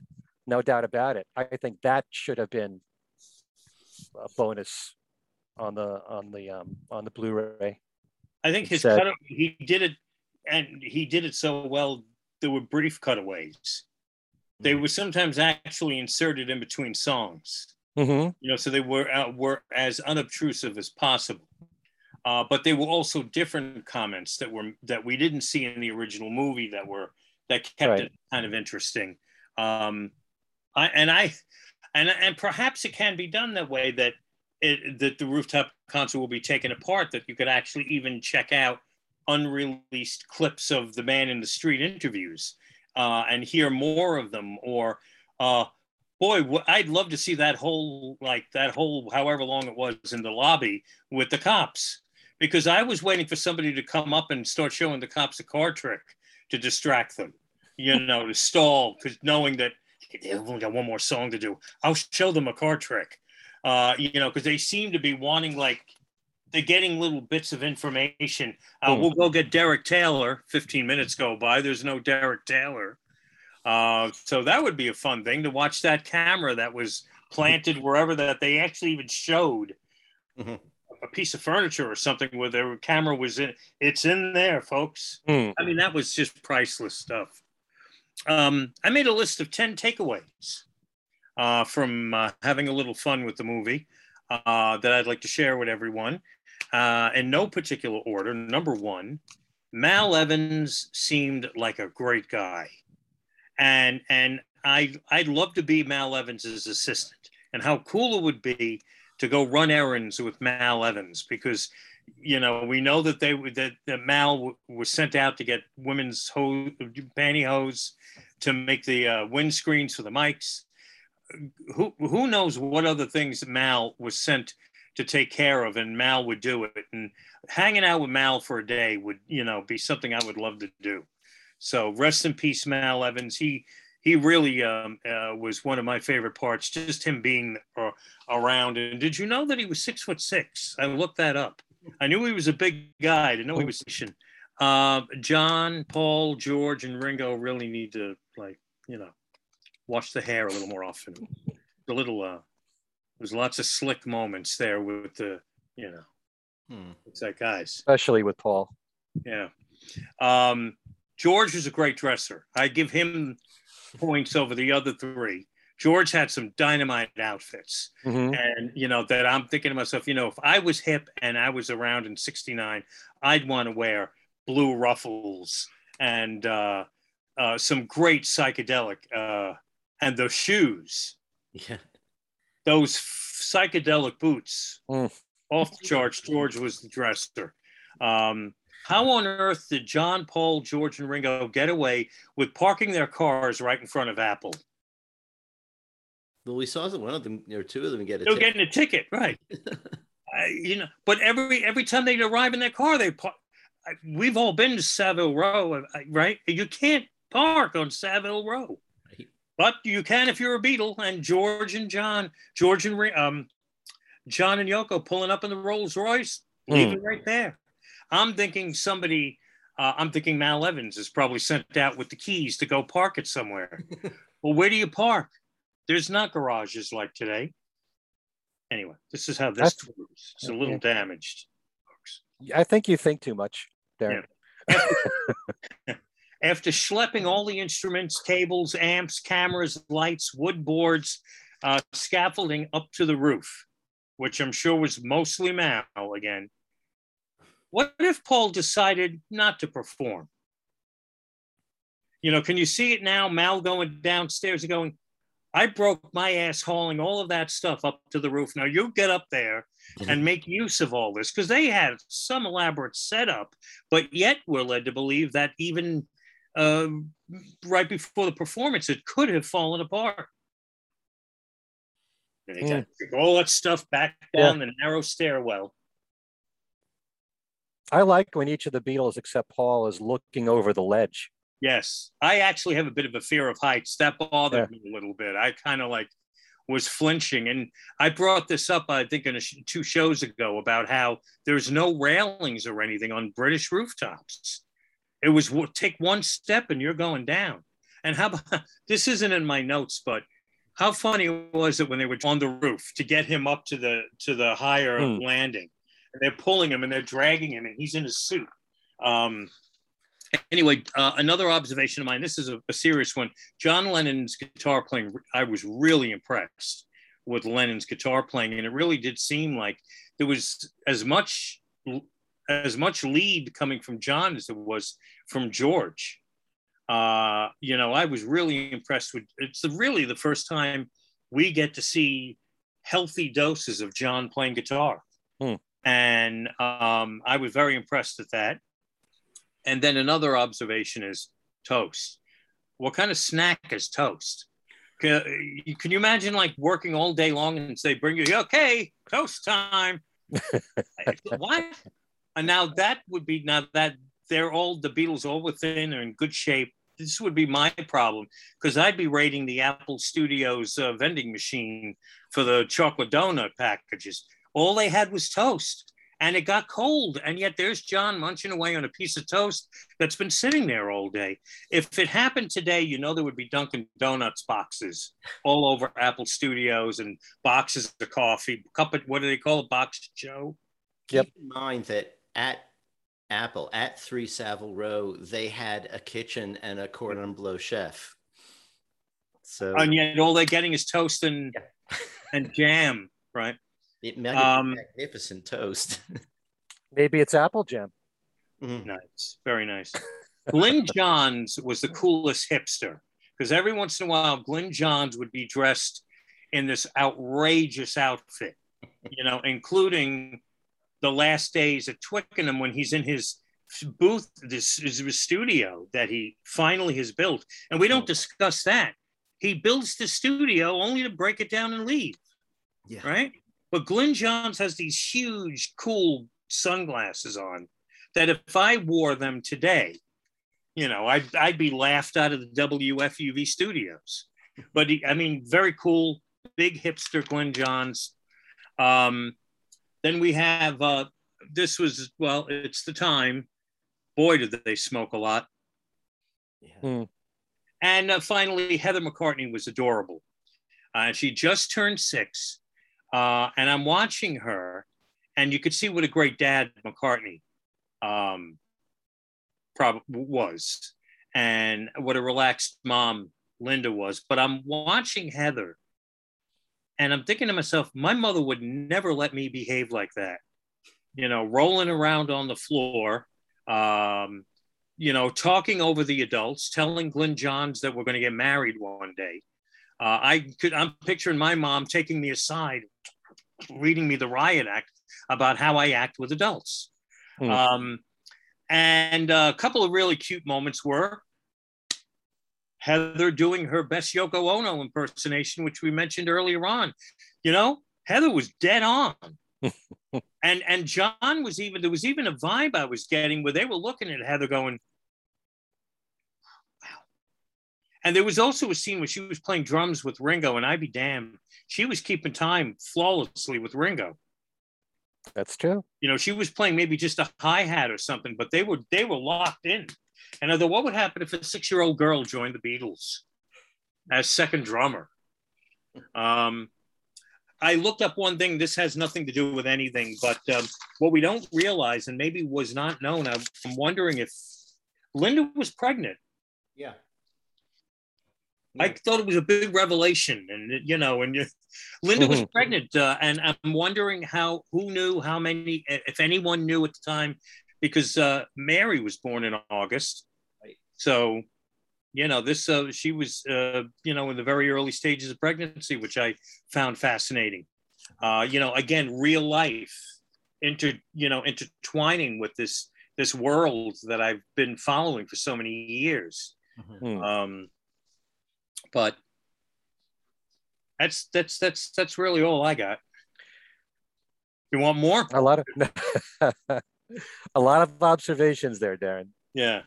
no doubt about it. I think that should have been a bonus on the on the um, on the Blu-ray. I think his cut, he did it, and he did it so well. There were brief cutaways. They mm-hmm. were sometimes actually inserted in between songs. Mm-hmm. You know, so they were uh, were as unobtrusive as possible. Uh, but they were also different comments that were that we didn't see in the original movie that were that kept right. it kind of interesting. Um, I, and I, and and perhaps it can be done that way that it, that the rooftop concert will be taken apart. That you could actually even check out unreleased clips of the man in the street interviews uh, and hear more of them. Or, uh, boy, I'd love to see that whole like that whole however long it was in the lobby with the cops because I was waiting for somebody to come up and start showing the cops a card trick to distract them, you know, to stall because knowing that they've only got one more song to do. I'll show them a card trick. Uh, you know, because they seem to be wanting like they're getting little bits of information. Uh, mm. We'll go get Derek Taylor. 15 minutes go by. There's no Derek Taylor. Uh, so that would be a fun thing to watch that camera that was planted wherever that they actually even showed mm-hmm. a piece of furniture or something where their camera was in. It's in there, folks. Mm. I mean, that was just priceless stuff um, I made a list of 10 takeaways uh, from uh, having a little fun with the movie uh, that I'd like to share with everyone. Uh, in no particular order. Number one, Mal Evans seemed like a great guy. And, and I, I'd love to be Mal Evans's assistant. And how cool it would be to go run errands with Mal Evans because you know, we know that they that, that Mal was sent out to get women's hose, pantyhose to make the uh, windscreens for the mics. Who who knows what other things Mal was sent to take care of, and Mal would do it. And hanging out with Mal for a day would, you know, be something I would love to do. So rest in peace, Mal Evans. He he really um, uh, was one of my favorite parts. Just him being uh, around. And did you know that he was six foot six? I looked that up. I knew he was a big guy. I didn't know he was. Uh, John, Paul, George, and Ringo really need to like you know wash the hair a little more often. A little. Uh, there's lots of slick moments there with the you know. Hmm. It's like guys, especially with Paul. Yeah. Um, George is a great dresser. I give him points over the other three. George had some dynamite outfits. Mm-hmm. And, you know, that I'm thinking to myself, you know, if I was hip and I was around in 69, I'd want to wear blue ruffles and uh, uh, some great psychedelic uh, and those shoes. Yeah. Those psychedelic boots. Mm. Off the charts. George was the dresser. Um, how on earth did John, Paul, George, and Ringo get away with parking their cars right in front of Apple? Well, we saw one of them or two of them get a. They're getting a ticket, right? I, you know, but every every time they arrive in their car, they park. We've all been to Savile Row, right? You can't park on Savile Row, right. but you can if you're a Beatle. And George and John, George and um, John and Yoko pulling up in the Rolls Royce, mm. leaving right there. I'm thinking somebody, uh, I'm thinking Mal Evans is probably sent out with the keys to go park it somewhere. well, where do you park? There's not garages like today. Anyway, this is how this That's, moves. It's a little damaged, folks. I think you think too much, Darren. Yeah. After, after schlepping all the instruments, cables, amps, cameras, lights, wood boards, uh, scaffolding up to the roof, which I'm sure was mostly Mal again, what if Paul decided not to perform? You know, can you see it now? Mal going downstairs and going, I broke my ass hauling all of that stuff up to the roof. Now you get up there mm-hmm. and make use of all this because they had some elaborate setup, but yet we're led to believe that even uh, right before the performance, it could have fallen apart. And they mm. got all that stuff back down yeah. the narrow stairwell. I like when each of the Beatles, except Paul, is looking over the ledge. Yes, I actually have a bit of a fear of heights. That bothered yeah. me a little bit. I kind of like was flinching, and I brought this up, I think, in sh- two shows ago about how there's no railings or anything on British rooftops. It was take one step and you're going down. And how about this? Isn't in my notes, but how funny was it when they were on the roof to get him up to the to the higher mm. landing? And they're pulling him and they're dragging him, and he's in a suit. Um, anyway, uh, another observation of mine. This is a, a, serious one. John Lennon's guitar playing. I was really impressed with Lennon's guitar playing, and it really did seem like there was as much as much lead coming from John as it was from George. Uh, you know, I was really impressed with. It's really the first time we get to see healthy doses of John playing guitar. Hmm. And um, I was very impressed at that. And then another observation is toast. What kind of snack is toast? Can, can you imagine like working all day long and they bring you, okay, toast time? what? And now that would be, now that they're all, the Beatles all within are in good shape. This would be my problem because I'd be raiding the Apple Studios uh, vending machine for the chocolate donut packages all they had was toast and it got cold. And yet there's John munching away on a piece of toast that's been sitting there all day. If it happened today, you know, there would be Dunkin' Donuts boxes all over Apple Studios and boxes of coffee, cup of, what do they call it? Box Joe? Keep in mind that at Apple, at 3 Savile Row, they had a kitchen and a cordon bleu chef. So, and yet all they're getting is toast and, yeah. and jam, right? It um, magnificent toast. Maybe it's apple jam. Mm-hmm. Nice, very nice. Glyn Johns was the coolest hipster because every once in a while, Glyn Johns would be dressed in this outrageous outfit, you know, including the last days at Twickenham when he's in his booth, this is his studio that he finally has built. And we don't discuss that. He builds the studio only to break it down and leave. Yeah. Right. But Glyn Johns has these huge, cool sunglasses on that if I wore them today, You know, I'd, I'd be laughed out of the WFUV studios. But he, I mean, very cool, big hipster Glyn Johns. Um, then we have uh, this was well, it's the time. Boy, did they smoke a lot. Yeah. Hmm. And uh, finally, Heather McCartney was adorable. Uh, she just turned six, uh, and I'm watching her, and you could see what a great dad McCartney um, prob- was, and what a relaxed mom Linda was. But I'm watching Heather, and I'm thinking to myself, my mother would never let me behave like that. You know, rolling around on the floor, um, you know, talking over the adults, telling Glyn Johns that we're going to get married one day. Uh, I could, I'm picturing my mom taking me aside, reading me the riot act about how I act with adults. Hmm. Um, and a couple of really cute moments were Heather doing her best Yoko Ono impersonation, which we mentioned earlier on. You know, Heather was dead on. and and John was even there was even a vibe I was getting where they were looking at Heather going, wow. And there was also a scene where she was playing drums with Ringo, and I'd be damned, she was keeping time flawlessly with Ringo. That's true. You know, she was playing maybe just a hi hat or something, but they were they were locked in. And I thought, what would happen if a six year old girl joined the Beatles as second drummer? Um, I looked up one thing. This has nothing to do with anything, but um, what we don't realize, and maybe was not known, I'm, I'm wondering if Linda was pregnant. Yeah. I thought it was a big revelation, and you know, and you- Linda was pregnant, uh, and I'm wondering how, who knew, how many, if anyone knew at the time, because uh, Mary was born in August, Right. so you know, this uh, she was, uh, you know, in the very early stages of pregnancy, which I found fascinating. Uh, you know, again, real life, inter, you know, intertwining with this this world that I've been following for so many years. Mhm. Hmm. Um, but that's that's that's that's really all I got. You want more? A lot of a lot of observations there, Darren. Yeah.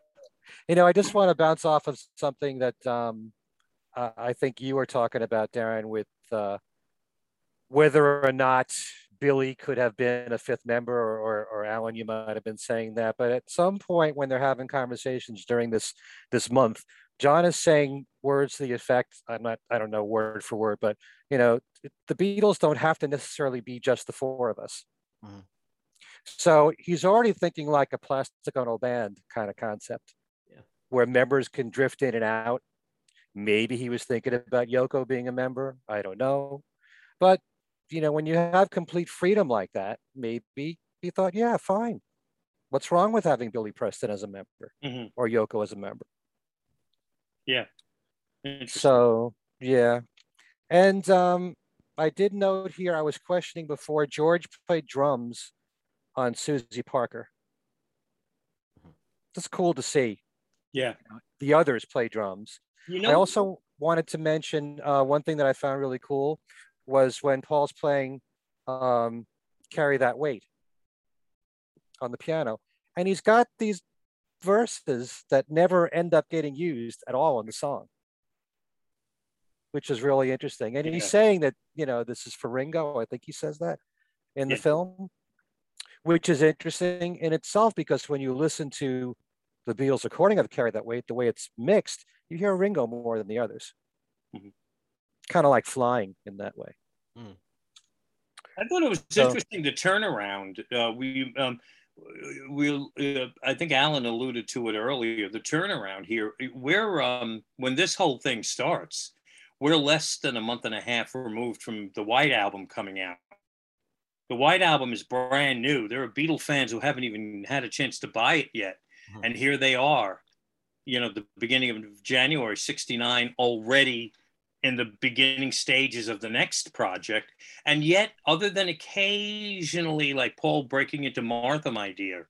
You know, I just want to bounce off of something that um, uh, I think you were talking about, Darren, with uh, whether or not Billy could have been a fifth member, or, or, or Alan, you might have been saying that. But at some point, when they're having conversations during this this month, John is saying words to the effect. I'm not. I don't know word for word, but you know, the Beatles don't have to necessarily be just the four of us. Mhm. So he's already thinking like a plastic ono band kind of concept, Yeah. where members can drift in and out. Maybe he was thinking about Yoko being a member. I don't know, but you know, when you have complete freedom like that, maybe he thought, yeah, fine. What's wrong with having Billy Preston as a member Mhm. or Yoko as a member? Interesting. So yeah, and um, I did note here I was questioning before George played drums on Suzy Parker. That's cool to see. yeah. The others play drums. You know, I also wanted to mention uh, one thing that I found really cool was when Paul's playing um, "Carry That Weight" on the piano, and he's got these verses that never end up getting used at all in the song, which is really interesting. And he's saying that you know this is for Ringo. I think he says that in the Yeah. film, which is interesting in itself because when you listen to the Beatles recording of "Carry That Weight," the way it's mixed, you hear Ringo more than the others. Mhm. Kind of like flying in that way. I thought it was So- interesting the turnaround. Uh, we um, we uh, I think Alan alluded to it earlier. The turnaround here. We're um, when this whole thing starts, we're less than a month and a half removed from the White Album coming out. The White Album is brand new. There are Beatle fans who haven't even had a chance to buy it yet, Mhm. and here they are. You know, the beginning of January '69 already in the beginning stages of the next project. And yet, other than occasionally, like Paul breaking into Martha, my dear,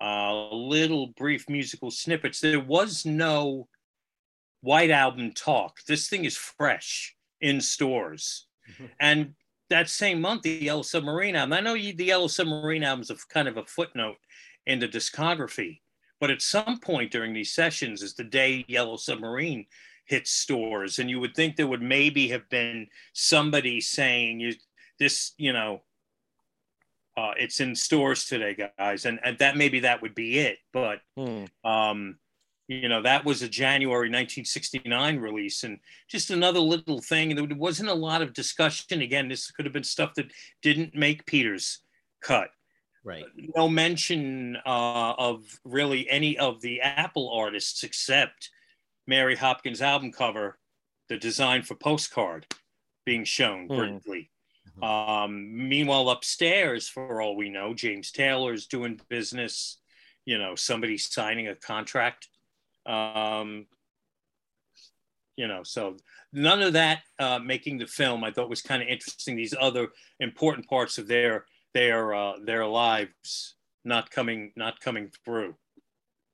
uh, little brief musical snippets, there was no White Album talk. This thing is fresh in stores. Mhm. And that same month, the Yellow Submarine album, I know you, the Yellow Submarine album is a kind of a footnote in the discography, But at some point during these sessions is the day Yellow Submarine hits stores. And you would think there would maybe have been somebody saying, you, this, you know, uh, it's in stores today, guys. And, and that maybe that would be it. But, Hmm. um, you know, that was a January 1969 release. And just another little thing. There wasn't a lot of discussion. Again, this could have been stuff that didn't make Peter's cut Right. no mention uh, of really any of the Apple artists except Mary Hopkins' album cover, the design for postcard being shown Hmm. briefly. Um, meanwhile, upstairs, for all we know, James Taylor's doing business. You know, somebody signing a contract. Um, you know, so none of that uh, making the film I thought was kind of interesting. These other important parts of their their uh, their lives not coming not coming through.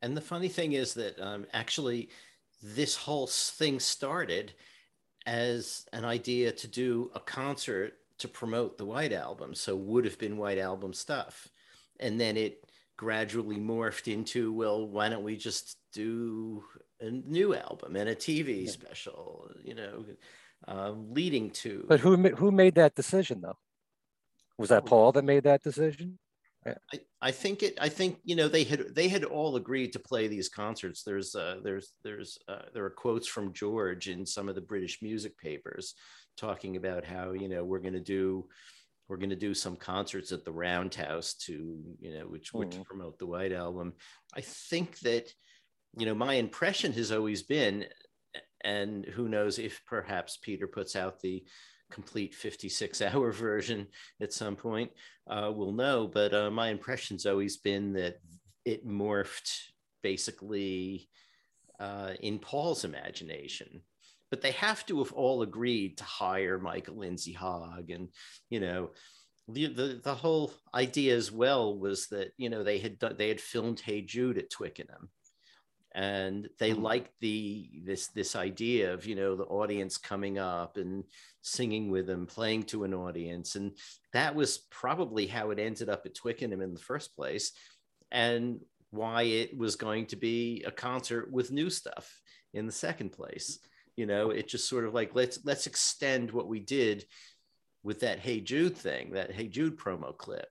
And the funny thing is that um, actually, this whole thing started as an idea to do a concert to promote the White Album. So would have been White Album stuff, and then it gradually morphed into well, why don't we just do a new album and a TV Yeah. special? You know, um, leading to. But who who made that decision though? Was that. Paul that made that decision? I, I think it I think you know they had they had all agreed to play these concerts. There's uh, there's there's uh, there are quotes from George in some of the British music papers talking about how you know we're going to do we're going to do some concerts at the Roundhouse to you know which would Mhm. promote the White Album. I think that you know my impression has always been, and who knows if perhaps Peter puts out the complete 56 hour version at some point uh, will know. But uh, my impression's always been that it morphed basically uh, in Paul's imagination. But they have to have all agreed to hire Michael Lindsay Hogg, and you know, the, the the whole idea as well was that you know they had they had filmed Hey Jude at Twickenham, and they Mhm. liked the this this idea of you know the audience coming up and singing with them, playing to an audience, and that was probably how it ended up at Twickenham in the first place, and why it was going to be a concert with new stuff in the second place. You know, it just sort of like let's let's extend what we did with that Hey Jude thing, that Hey Jude promo clip,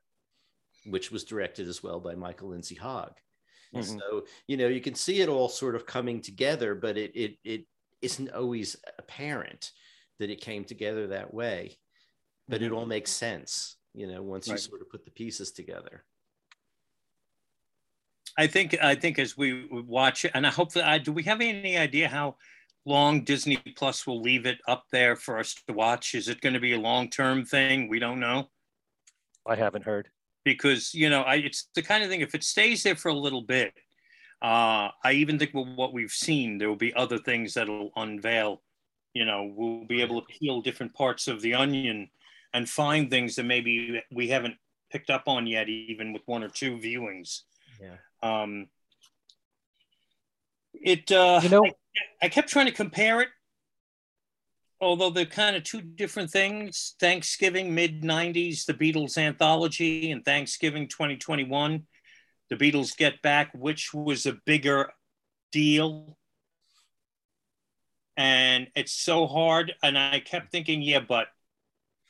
which was directed as well by Michael Lindsay Hogg. Mhm. So you know you can see it all sort of coming together, but it it it isn't always apparent that it came together that way. But it all makes sense, you know, once you sort of put the pieces together. I think I think as we watch and I hope that I do. We have any idea how long Disney Plus will leave it up there for us to watch? Is it going to be a long term thing? We don't know I haven't heard. Because you know I, it's the kind of thing. If it stays there for a little bit, uh, I even think with what we've seen, there will be other things that'll unveil. You know, we'll be able to peel different parts of the onion and find things that maybe we haven't picked up on yet, even with one or two viewings. Yeah. Um, it, uh, You know, I, I kept trying to compare it, although they're kind of two different things. Thanksgiving mid 90s, the Beatles anthology, and Thanksgiving 2021, the Beatles Get Back, which was a bigger deal. And it's so hard. And I kept thinking, yeah, but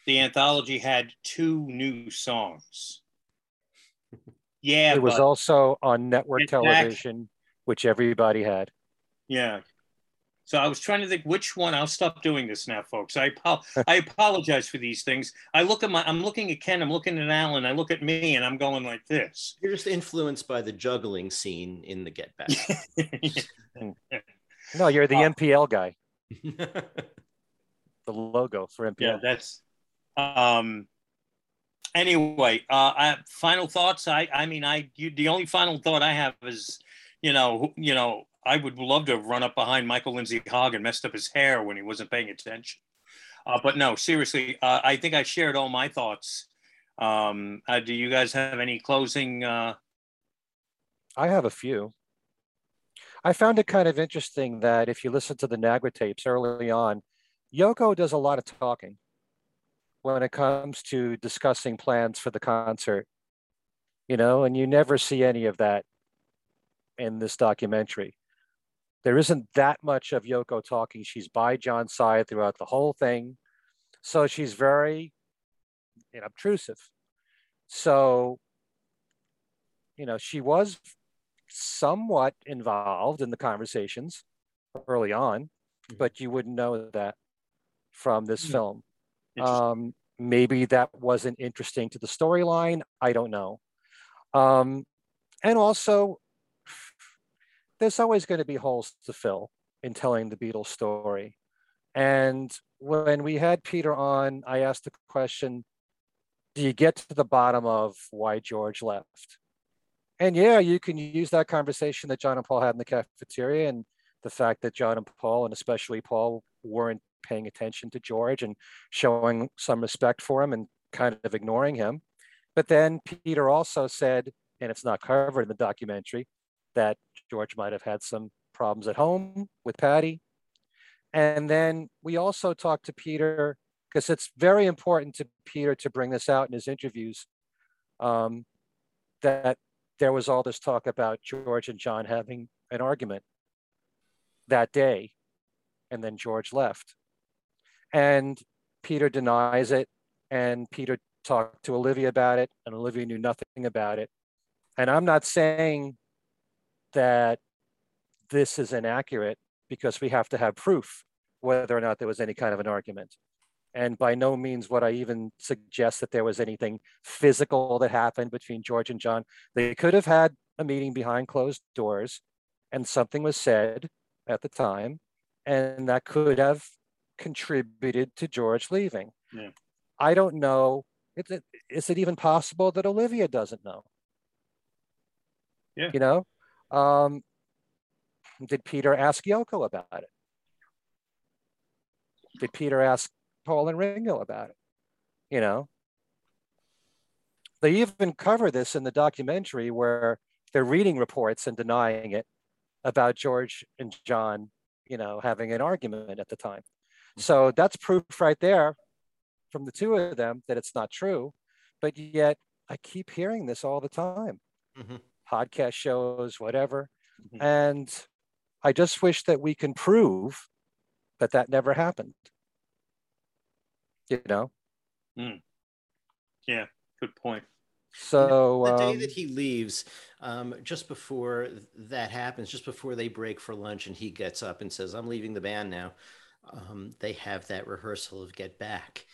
the anthology had two new songs. Yeah, it was also on network television, which everybody had. Yeah. So I was trying to think which one. I'll stop doing this now, folks. I apo- I apologize for these things. I look at my. I'm looking at Ken. I'm looking at Alan. I look at me, and I'm going like this. You're just influenced by the juggling scene in the Get Back. No, you're the Oh. MPL guy, the logo for MPL. yeah, that's. Um. Anyway, uh, I, final thoughts. I. I mean, I. You, the only final thought I have is, you know, you know, I would love to have run up behind Michael Lindsay Hogg and messed up his hair when he wasn't paying attention. Uh, but no, seriously, uh, I think I shared all my thoughts. Um, uh, do you guys have any closing? Uh, I have a few. I found it kind of interesting that if you listen to the Nagra tapes early on, Yoko does a lot of talking when it comes to discussing plans for the concert, you know, and you never see any of that in this documentary. There isn't that much of Yoko talking. She's by John's side throughout the whole thing. So she's very you know, obtrusive. So, you know, she was somewhat involved in the conversations early on, mm-hmm. but you wouldn't know that from this mm-hmm. film. Um, maybe that wasn't interesting to the storyline. I don't know. Um, and also, there's always going to be holes to fill in telling the Beatles story. And when we had Peter on, I asked the question do you get to the bottom of why George left? And yeah, you can use that conversation that John and Paul had in the cafeteria and the fact that John and Paul, and especially Paul, weren't paying attention to George and showing some respect for him and kind of ignoring him. But then Peter also said, and it's not covered in the documentary, that George might have had some problems at home with Patty. And then we also talked to Peter because it's very important to Peter to bring this out in his interviews um, that there was all this talk about George and John having an argument that day, and then George left. And Peter denies it, and Peter talked to Olivia about it, and Olivia knew nothing about it. And I'm not saying that this is inaccurate because we have to have proof whether or not there was any kind of an argument. And by no means would I even suggest that there was anything physical that happened between George and John. They could have had a meeting behind closed doors and something was said at the time, and that could have contributed to George leaving. Yeah. I don't know. Is it, is it even possible that Olivia doesn't know? Yeah. You know, um, did Peter ask Yoko about it? Did Peter ask Paul and Ringo about it. You know, they even cover this in the documentary where they're reading reports and denying it about George and John, you know, having an argument at the time. So that's proof right there from the two of them that it's not true. But yet I keep hearing this all the time. Mm-hmm. Podcast shows, whatever. Mm-hmm. And I just wish that we can prove that that never happened you know mm. yeah good point so the day um, that he leaves um, just before that happens just before they break for lunch and he gets up and says i'm leaving the band now um, they have that rehearsal of get back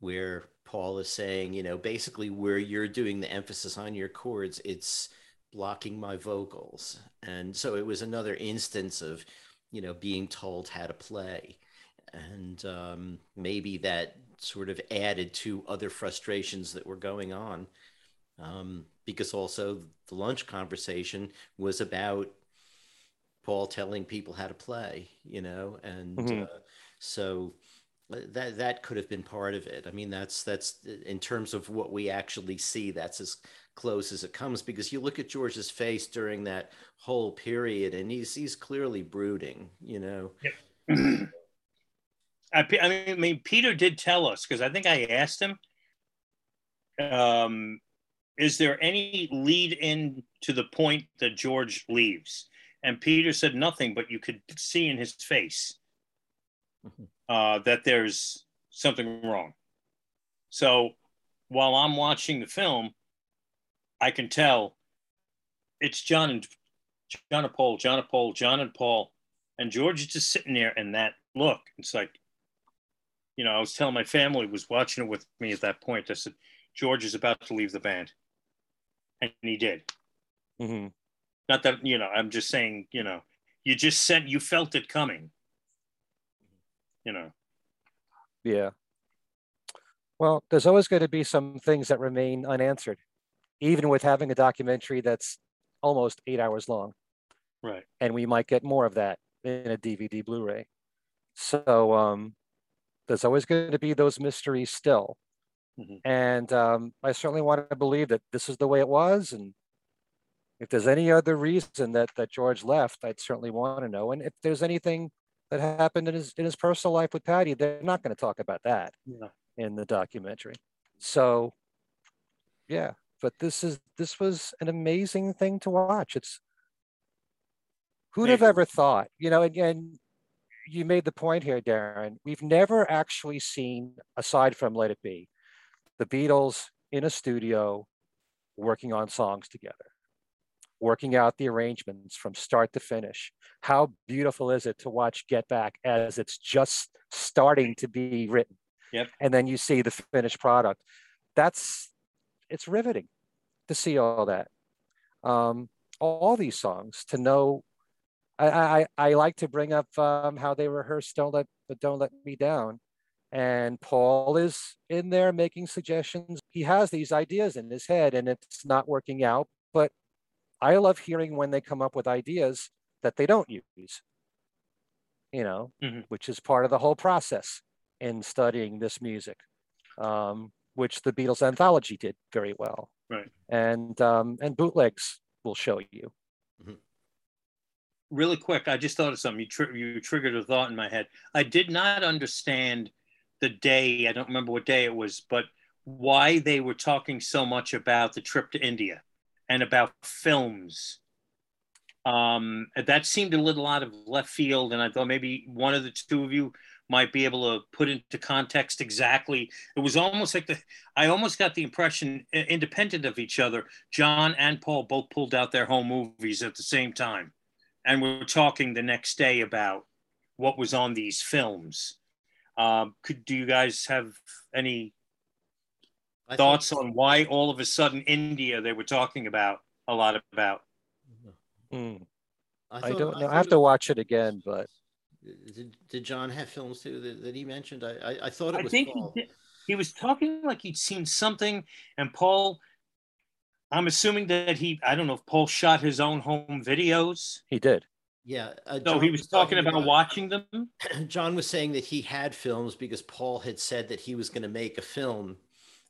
where paul is saying you know basically where you're doing the emphasis on your chords it's blocking my vocals. And so it was another instance of you know being told how to play. And um, maybe that sort of added to other frustrations that were going on. Um, because also the lunch conversation was about paul telling people how to play you know and mm-hmm. uh, so uh, that that could have been part of it. I mean that's that's in terms of what we actually see that's as close as it comes because you look at george's face during that whole period and he's he's clearly brooding you know yep. I, I mean, Peter did tell us because I think I asked him, um, is there any lead in to the point that George leaves? And Peter said nothing, but you could see in his face mm-hmm. uh, that there's something wrong. So while I'm watching the film, I can tell it's John and John and Paul, John and Paul, John and Paul, and George is just sitting there and that look. It's like you know, I was telling my family was watching it with me at that point. I said, George is about to leave the band, and he did. Mm-hmm. Not that you know, I'm just saying, you know, you just sent, you felt it coming. You know. Yeah. Well, there's always going to be some things that remain unanswered, even with having a documentary that's almost eight hours long. Right. And we might get more of that in a DVD Blu-ray. So um, there's always going to be those mysteries still. Mm-hmm. And um, I certainly want to believe that this is the way it was. And if there's any other reason that that George left, I'd certainly want to know. And if there's anything that happened in his in his personal life with Patty, they're not going to talk about that yeah. in the documentary. So, yeah. But this is this was an amazing thing to watch. It's Who'd have ever thought? You know, And you made the point here, Darren. We've never actually seen, aside from Let It Be, the Beatles in a studio working on songs together, working out the arrangements from start to finish. How beautiful is it to watch Get Back as it's just starting to be written? Yep. And then you see the finished product. That's it's riveting to see all that. Um, all these songs to know I, I, I like to bring up um, how they rehearsed "Don't Let but Don't Let Me Down," and Paul is in there making suggestions. He has these ideas in his head, and it's not working out. But I love hearing when they come up with ideas that they don't use. You know, mm-hmm. which is part of the whole process in studying this music, um, which the Beatles anthology did very well. Right. And um, and bootlegs will show you really quick, I just thought of something. You, tr- you triggered a thought in my head. I did not understand the day, I don't remember what day it was, but why they were talking so much about the trip to India and about films. Um, that seemed a little out of left field, and I thought maybe one of the two of you might be able to put into context exactly. It was almost like the I almost got the impression, independent of each other, John and Paul both pulled out their home movies at the same time and we're talking the next day about what was on these films. Um, could do you guys have any I thoughts think... on why all of a sudden India they were talking about a lot about? Mm. I, thought, I, don't know. I, I have to watch it again, but did, did John have films too that, that he mentioned? I, I, I thought it was. I think Paul. He, he was talking like he'd seen something, and Paul I'm assuming that he, I don't know if Paul shot his own home videos. He did. Yeah. Uh, so he was, was talking, talking, about, about watching them. John was saying that he had films because Paul had said that he was going to make a film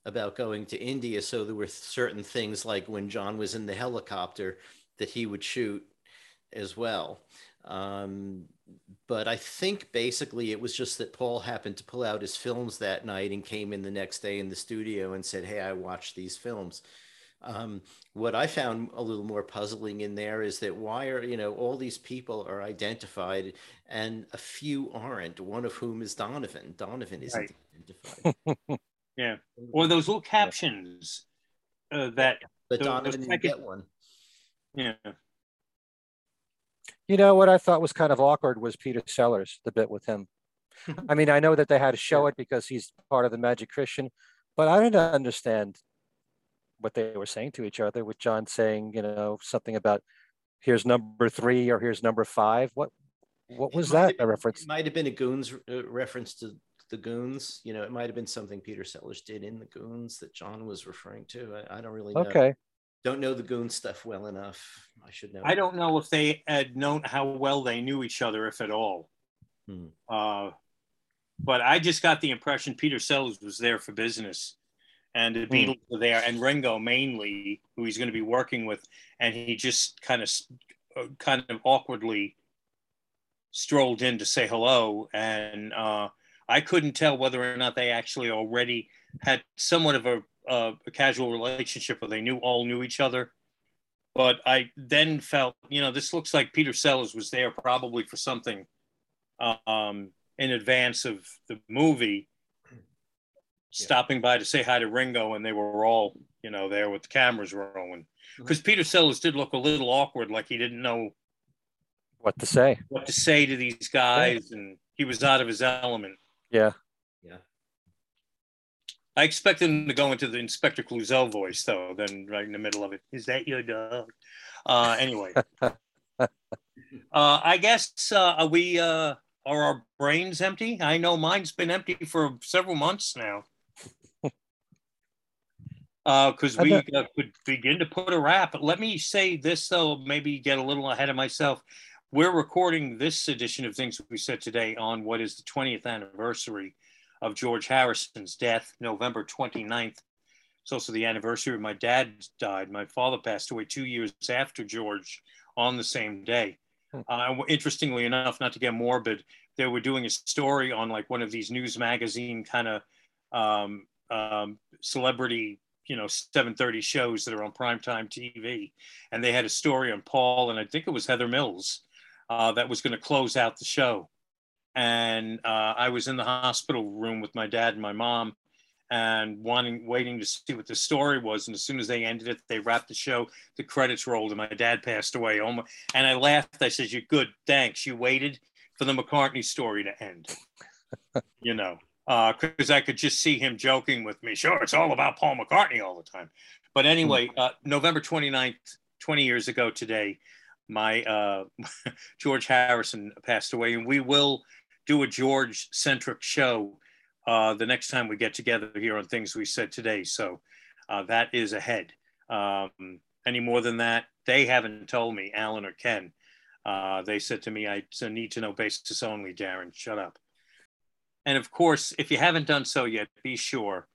about going to India. So there were certain things like when John was in the helicopter that he would shoot as well. Um, but I think basically it was just that Paul happened to pull out his films that night and came in the next day in the studio and said, Hey, I watched these films. Um, what I found a little more puzzling in there is that why are you know all these people are identified and a few aren't. One of whom is Donovan. Donovan isn't right. identified. yeah, or those little captions uh, that. But Donovan didn't get one. Yeah. You know what I thought was kind of awkward was Peter Sellers, the bit with him. I mean, I know that they had to show it because he's part of the Magic Christian, but I didn't understand what they were saying to each other with John saying, you know, something about here's number three or here's number five. What what was that been, a reference? It might have been a Goons uh, reference to the Goons. You know, it might have been something Peter Sellers did in the Goons that John was referring to. I, I don't really know. Okay. Don't know the Goon stuff well enough. I should know. I don't know if they had known how well they knew each other, if at all. Hmm. Uh, but I just got the impression Peter Sellers was there for business and the hmm. Beatles were there, and Ringo mainly, who he's going to be working with, and he just kind of, uh, kind of awkwardly strolled in to say hello, and uh, I couldn't tell whether or not they actually already had somewhat of a, uh, a casual relationship, where they knew all knew each other. But I then felt, you know, this looks like Peter Sellers was there probably for something um, in advance of the movie stopping by to say hi to Ringo, and they were all, you know, there with the cameras rolling. Because mm-hmm. Peter Sellers did look a little awkward, like he didn't know what to say, what to say to these guys, yeah. and he was out of his element. Yeah, yeah. I expect him to go into the Inspector Clouseau voice, though. Then, right in the middle of it, is that your dog? Uh, anyway, uh, I guess uh, are we? Uh, are our brains empty? I know mine's been empty for several months now because uh, we uh, could begin to put a wrap. Let me say this, though, maybe get a little ahead of myself. We're recording this edition of Things We Said Today on what is the 20th anniversary of George Harrison's death, November 29th. It's also the anniversary of my dad died. My father passed away two years after George on the same day. Hmm. Uh, interestingly enough, not to get morbid, they were doing a story on like one of these news magazine kind of um, um, celebrity you know 7:30 shows that are on primetime TV, and they had a story on Paul and I think it was Heather Mills uh, that was going to close out the show. And uh, I was in the hospital room with my dad and my mom and wanting, waiting to see what the story was. And as soon as they ended it, they wrapped the show, the credits rolled, and my dad passed away. And I laughed. I said, You're good. Thanks. You waited for the McCartney story to end. you know, because uh, I could just see him joking with me. Sure, it's all about Paul McCartney all the time. But anyway, uh, November 29th, 20 years ago today, my uh, George Harrison passed away, and we will do a George centric show uh, the next time we get together here on things we said today. So uh, that is ahead. Um, any more than that, they haven't told me, Alan or Ken. Uh, they said to me, I need to know basis only, Darren, shut up. And of course, if you haven't done so yet, be sure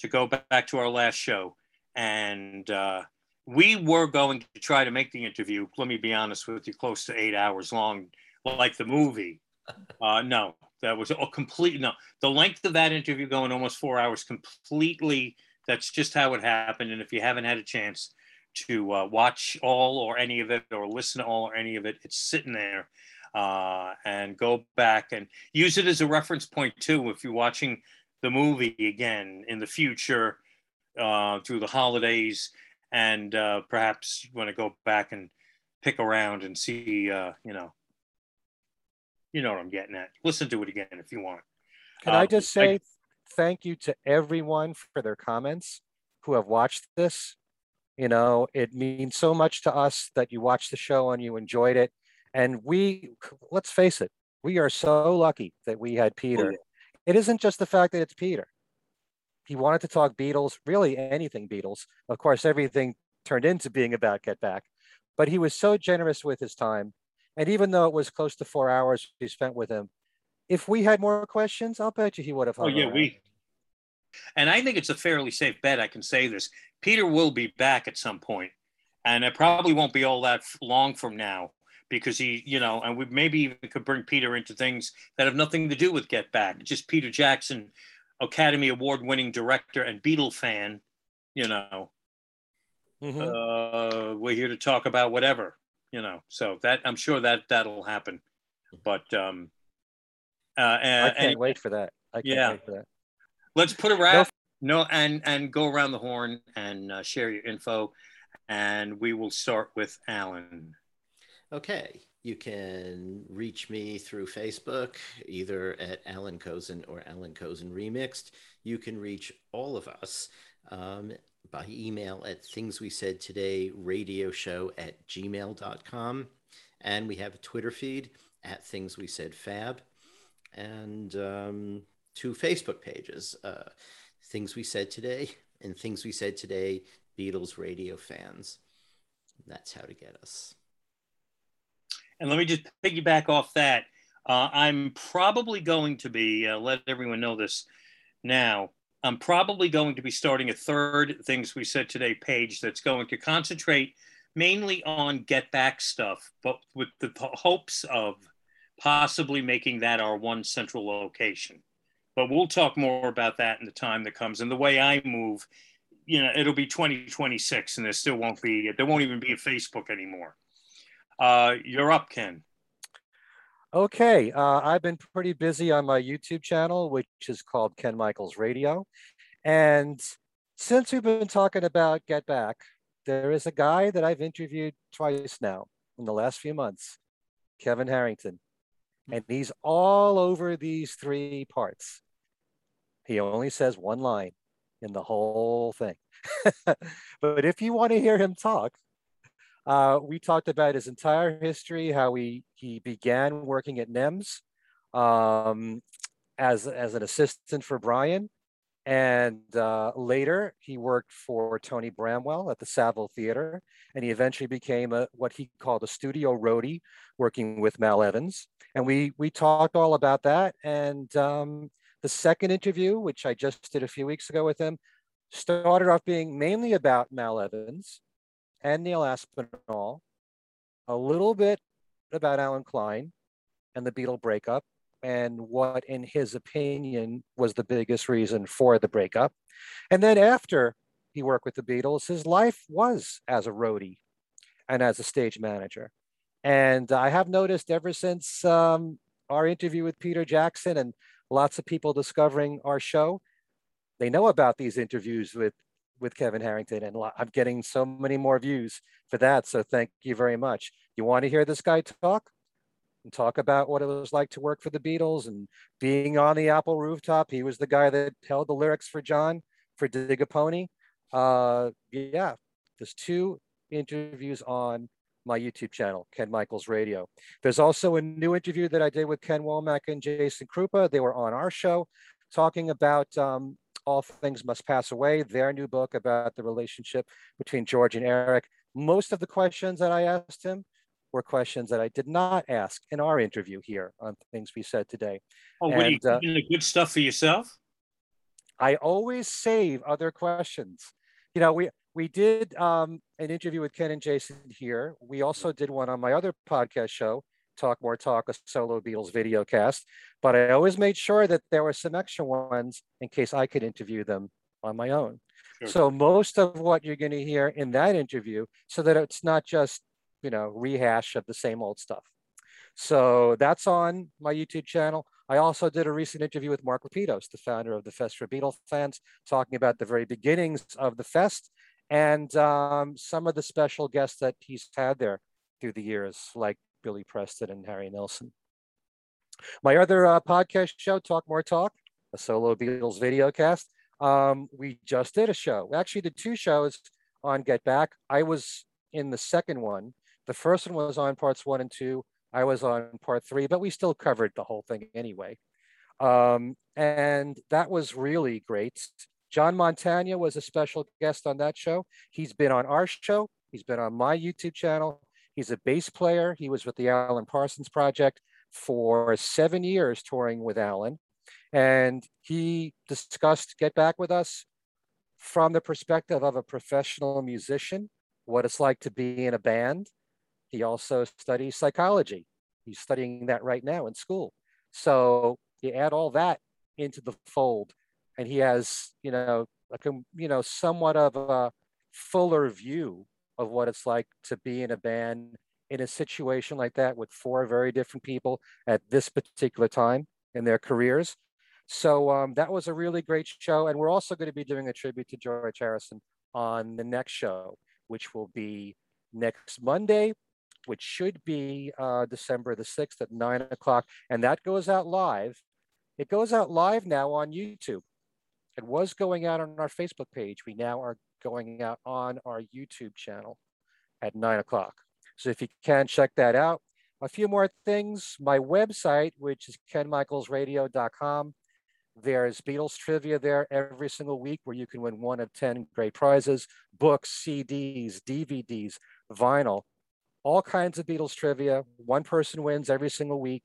to go back to our last show. And uh, we were going to try to make the interview, let me be honest with you, close to eight hours long, like the movie. Uh, no, that was a complete no. The length of that interview going almost four hours completely. That's just how it happened. And if you haven't had a chance to uh, watch all or any of it or listen to all or any of it, it's sitting there. Uh, and go back and use it as a reference point too if you're watching the movie again in the future uh, through the holidays and uh, perhaps you want to go back and pick around and see uh, you know you know what I'm getting at. Listen to it again if you want. Can um, I just say I, thank you to everyone for their comments who have watched this. You know, it means so much to us that you watched the show and you enjoyed it. And we, let's face it, we are so lucky that we had Peter. Oh, yeah. It isn't just the fact that it's Peter. He wanted to talk Beatles, really anything Beatles. Of course, everything turned into being about Get Back, but he was so generous with his time and even though it was close to four hours we spent with him, if we had more questions, I'll bet you he would have. Oh yeah, around. we. And I think it's a fairly safe bet. I can say this: Peter will be back at some point, and it probably won't be all that long from now because he, you know, and we maybe even could bring Peter into things that have nothing to do with Get Back. Just Peter Jackson, Academy Award-winning director and Beatle fan. You know, mm-hmm. uh, we're here to talk about whatever you know so that i'm sure that that'll happen. But um uh and, i can't and, wait for that. I can't yeah. wait for that. Let's put a wrap no, no and and go around the horn and uh, share your info and we will start with alan. Okay. You can reach me through Facebook, either at Alan Kozinn or Alan Kozinn Remixed. You can reach all of us um, by email at things we said today radio show at gmail.com. And we have a Twitter feed at things we said fab and um, two Facebook pages uh, things we said today and things we said today Beatles radio fans. That's how to get us. And let me just piggyback off that. Uh, I'm probably going to be, uh, let everyone know this now. I'm probably going to be starting a third Things We Said Today page that's going to concentrate mainly on get back stuff, but with the hopes of possibly making that our one central location. But we'll talk more about that in the time that comes. And the way I move, you know, it'll be 2026 and there still won't be, there won't even be a Facebook anymore. Uh, you're up, Ken. Okay, uh, I've been pretty busy on my YouTube channel, which is called Ken Michaels Radio. And since we've been talking about Get Back, there is a guy that I've interviewed twice now in the last few months, Kevin Harrington. And he's all over these three parts. He only says one line in the whole thing. but if you want to hear him talk, uh, we talked about his entire history, how he, he began working at NEMS um, as, as an assistant for Brian. And uh, later, he worked for Tony Bramwell at the Saville Theater, and he eventually became a, what he called a studio roadie, working with Mal Evans. And we we talked all about that. And um, the second interview, which I just did a few weeks ago with him, started off being mainly about Mal Evans, and Neil Aspinall, a little bit about Allen Klein and the Beatle breakup and what, in his opinion, was the biggest reason for the breakup. And then after he worked with the Beatles, his life was as a roadie and as a stage manager. And I have noticed ever since um, our interview with Peter Jackson and lots of people discovering our show, they know about these interviews with with Kevin Harrington, and I'm getting so many more views for that. So thank you very much. You want to hear this guy talk? And talk about what it was like to work for the Beatles and being on the Apple rooftop. He was the guy that held the lyrics for John for Dig a Pony. Uh, yeah, there's two interviews on my YouTube channel, Ken Michaels Radio. There's also a new interview that I did with Ken Womack and Jason Kruppa. They were on our show talking about um, All Things Must Pass Away, their new book about the relationship between George and Eric. Most of the questions that I asked him were questions that I did not ask in our interview here on Things We Said Today. Oh, are you uh, the good stuff for yourself? I always save other questions. You know, we we did um, an interview with Ken and Jason here. We also did one on my other podcast show, Talk More Talk, a solo Beatles video cast. But I always made sure that there were some extra ones in case I could interview them on my own. Sure. So most of what you're going to hear in that interview, so that it's not just you know rehash of the same old stuff. So that's on my YouTube channel. I also did a recent interview with Mark Lapidos, the founder of the Fest for Beatle fans, talking about the very beginnings of the fest and um, some of the special guests that he's had there through the years, like Billy Preston and Harry Nilsson. My other uh, podcast show, Talk More Talk, a solo Beatles video cast. Um, we just did a show. We actually did two shows on Get Back. I was in the second one. The first one was on parts one and two. I was on part three, but we still covered the whole thing anyway. Um, and that was really great. John Montagna was a special guest on that show. He's been on our show. He's been on my YouTube channel. He's a bass player. He was with the Alan Parsons Project for seven years touring with Alan. And he discussed Get Back with us from the perspective of a professional musician, what it's like to be in a band. He also studies psychology. He's studying that right now in school. So you add all that into the fold and he has you know like a you know somewhat of a fuller view of what it's like to be in a band in a situation like that with four very different people at this particular time in their careers. So um, that was a really great show. And we're also going to be doing a tribute to George Harrison on the next show, which will be next Monday, which should be uh, December the 6th at nine o'clock. And that goes out live. It goes out live now on YouTube. It was going out on our Facebook page. We now are going out on our YouTube channel at nine o'clock. So if you can check that out. A few more things. My website, which is kenmichaelsradio.com. There's Beatles trivia there every single week where you can win one of 10 great prizes, books, CDs, DVDs, vinyl, all kinds of Beatles trivia. One person wins every single week.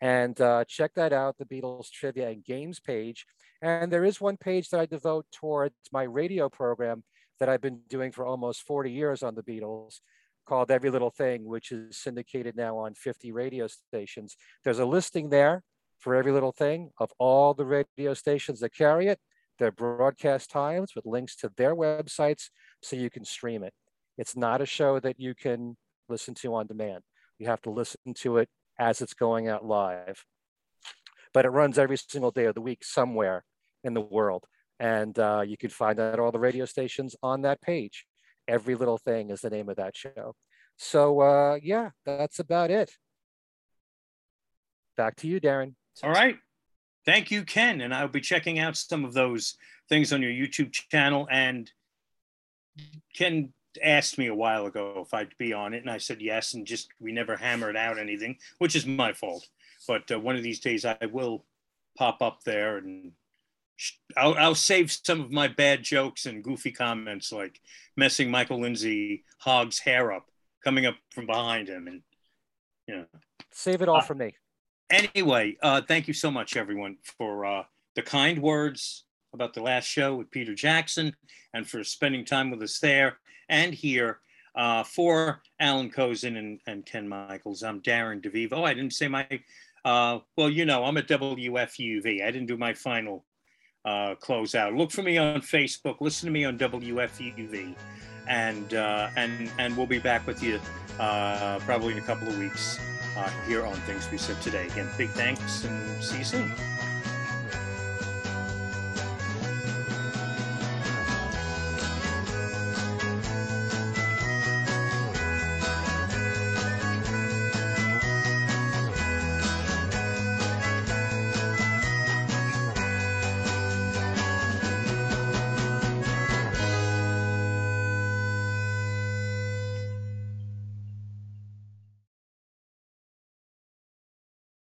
And uh, check that out, the Beatles trivia and games page. And there is one page that I devote towards my radio program that I've been doing for almost 40 years on the Beatles called Every Little Thing, which is syndicated now on 50 radio stations. There's a listing there for Every Little Thing of all the radio stations that carry it, their broadcast times with links to their websites so you can stream it. It's not a show that you can listen to on demand. You have to listen to it as it's going out live. But it runs every single day of the week somewhere in the world. And uh, you can find out all the radio stations on that page. Every Little Thing is the name of that show. So, uh, yeah, that's about it. Back to you, Darren. All right. Thank you, Ken. And I'll be checking out some of those things on your YouTube channel. And Ken asked me a while ago if I'd be on it, and I said yes. And just we never hammered out anything, which is my fault. But uh, one of these days I will pop up there and I'll, I'll save some of my bad jokes and goofy comments like messing Michael Lindsay Hogg's hair up, coming up from behind him, and you know. Save it all uh, for me. Anyway, uh, thank you so much, everyone, for uh, the kind words about the last show with Peter Jackson and for spending time with us there and here. Uh, for Alan Kozinn and, and Ken Michaels, I'm Darren DeVivo. I didn't say my, uh, well, you know, I'm at WFUV. I didn't do my final uh, close out. Look for me on Facebook. Listen to me on WFUV, and uh, and and we'll be back with you uh, probably in a couple of weeks uh, here on Things We Said Today. Again, big thanks and see you soon.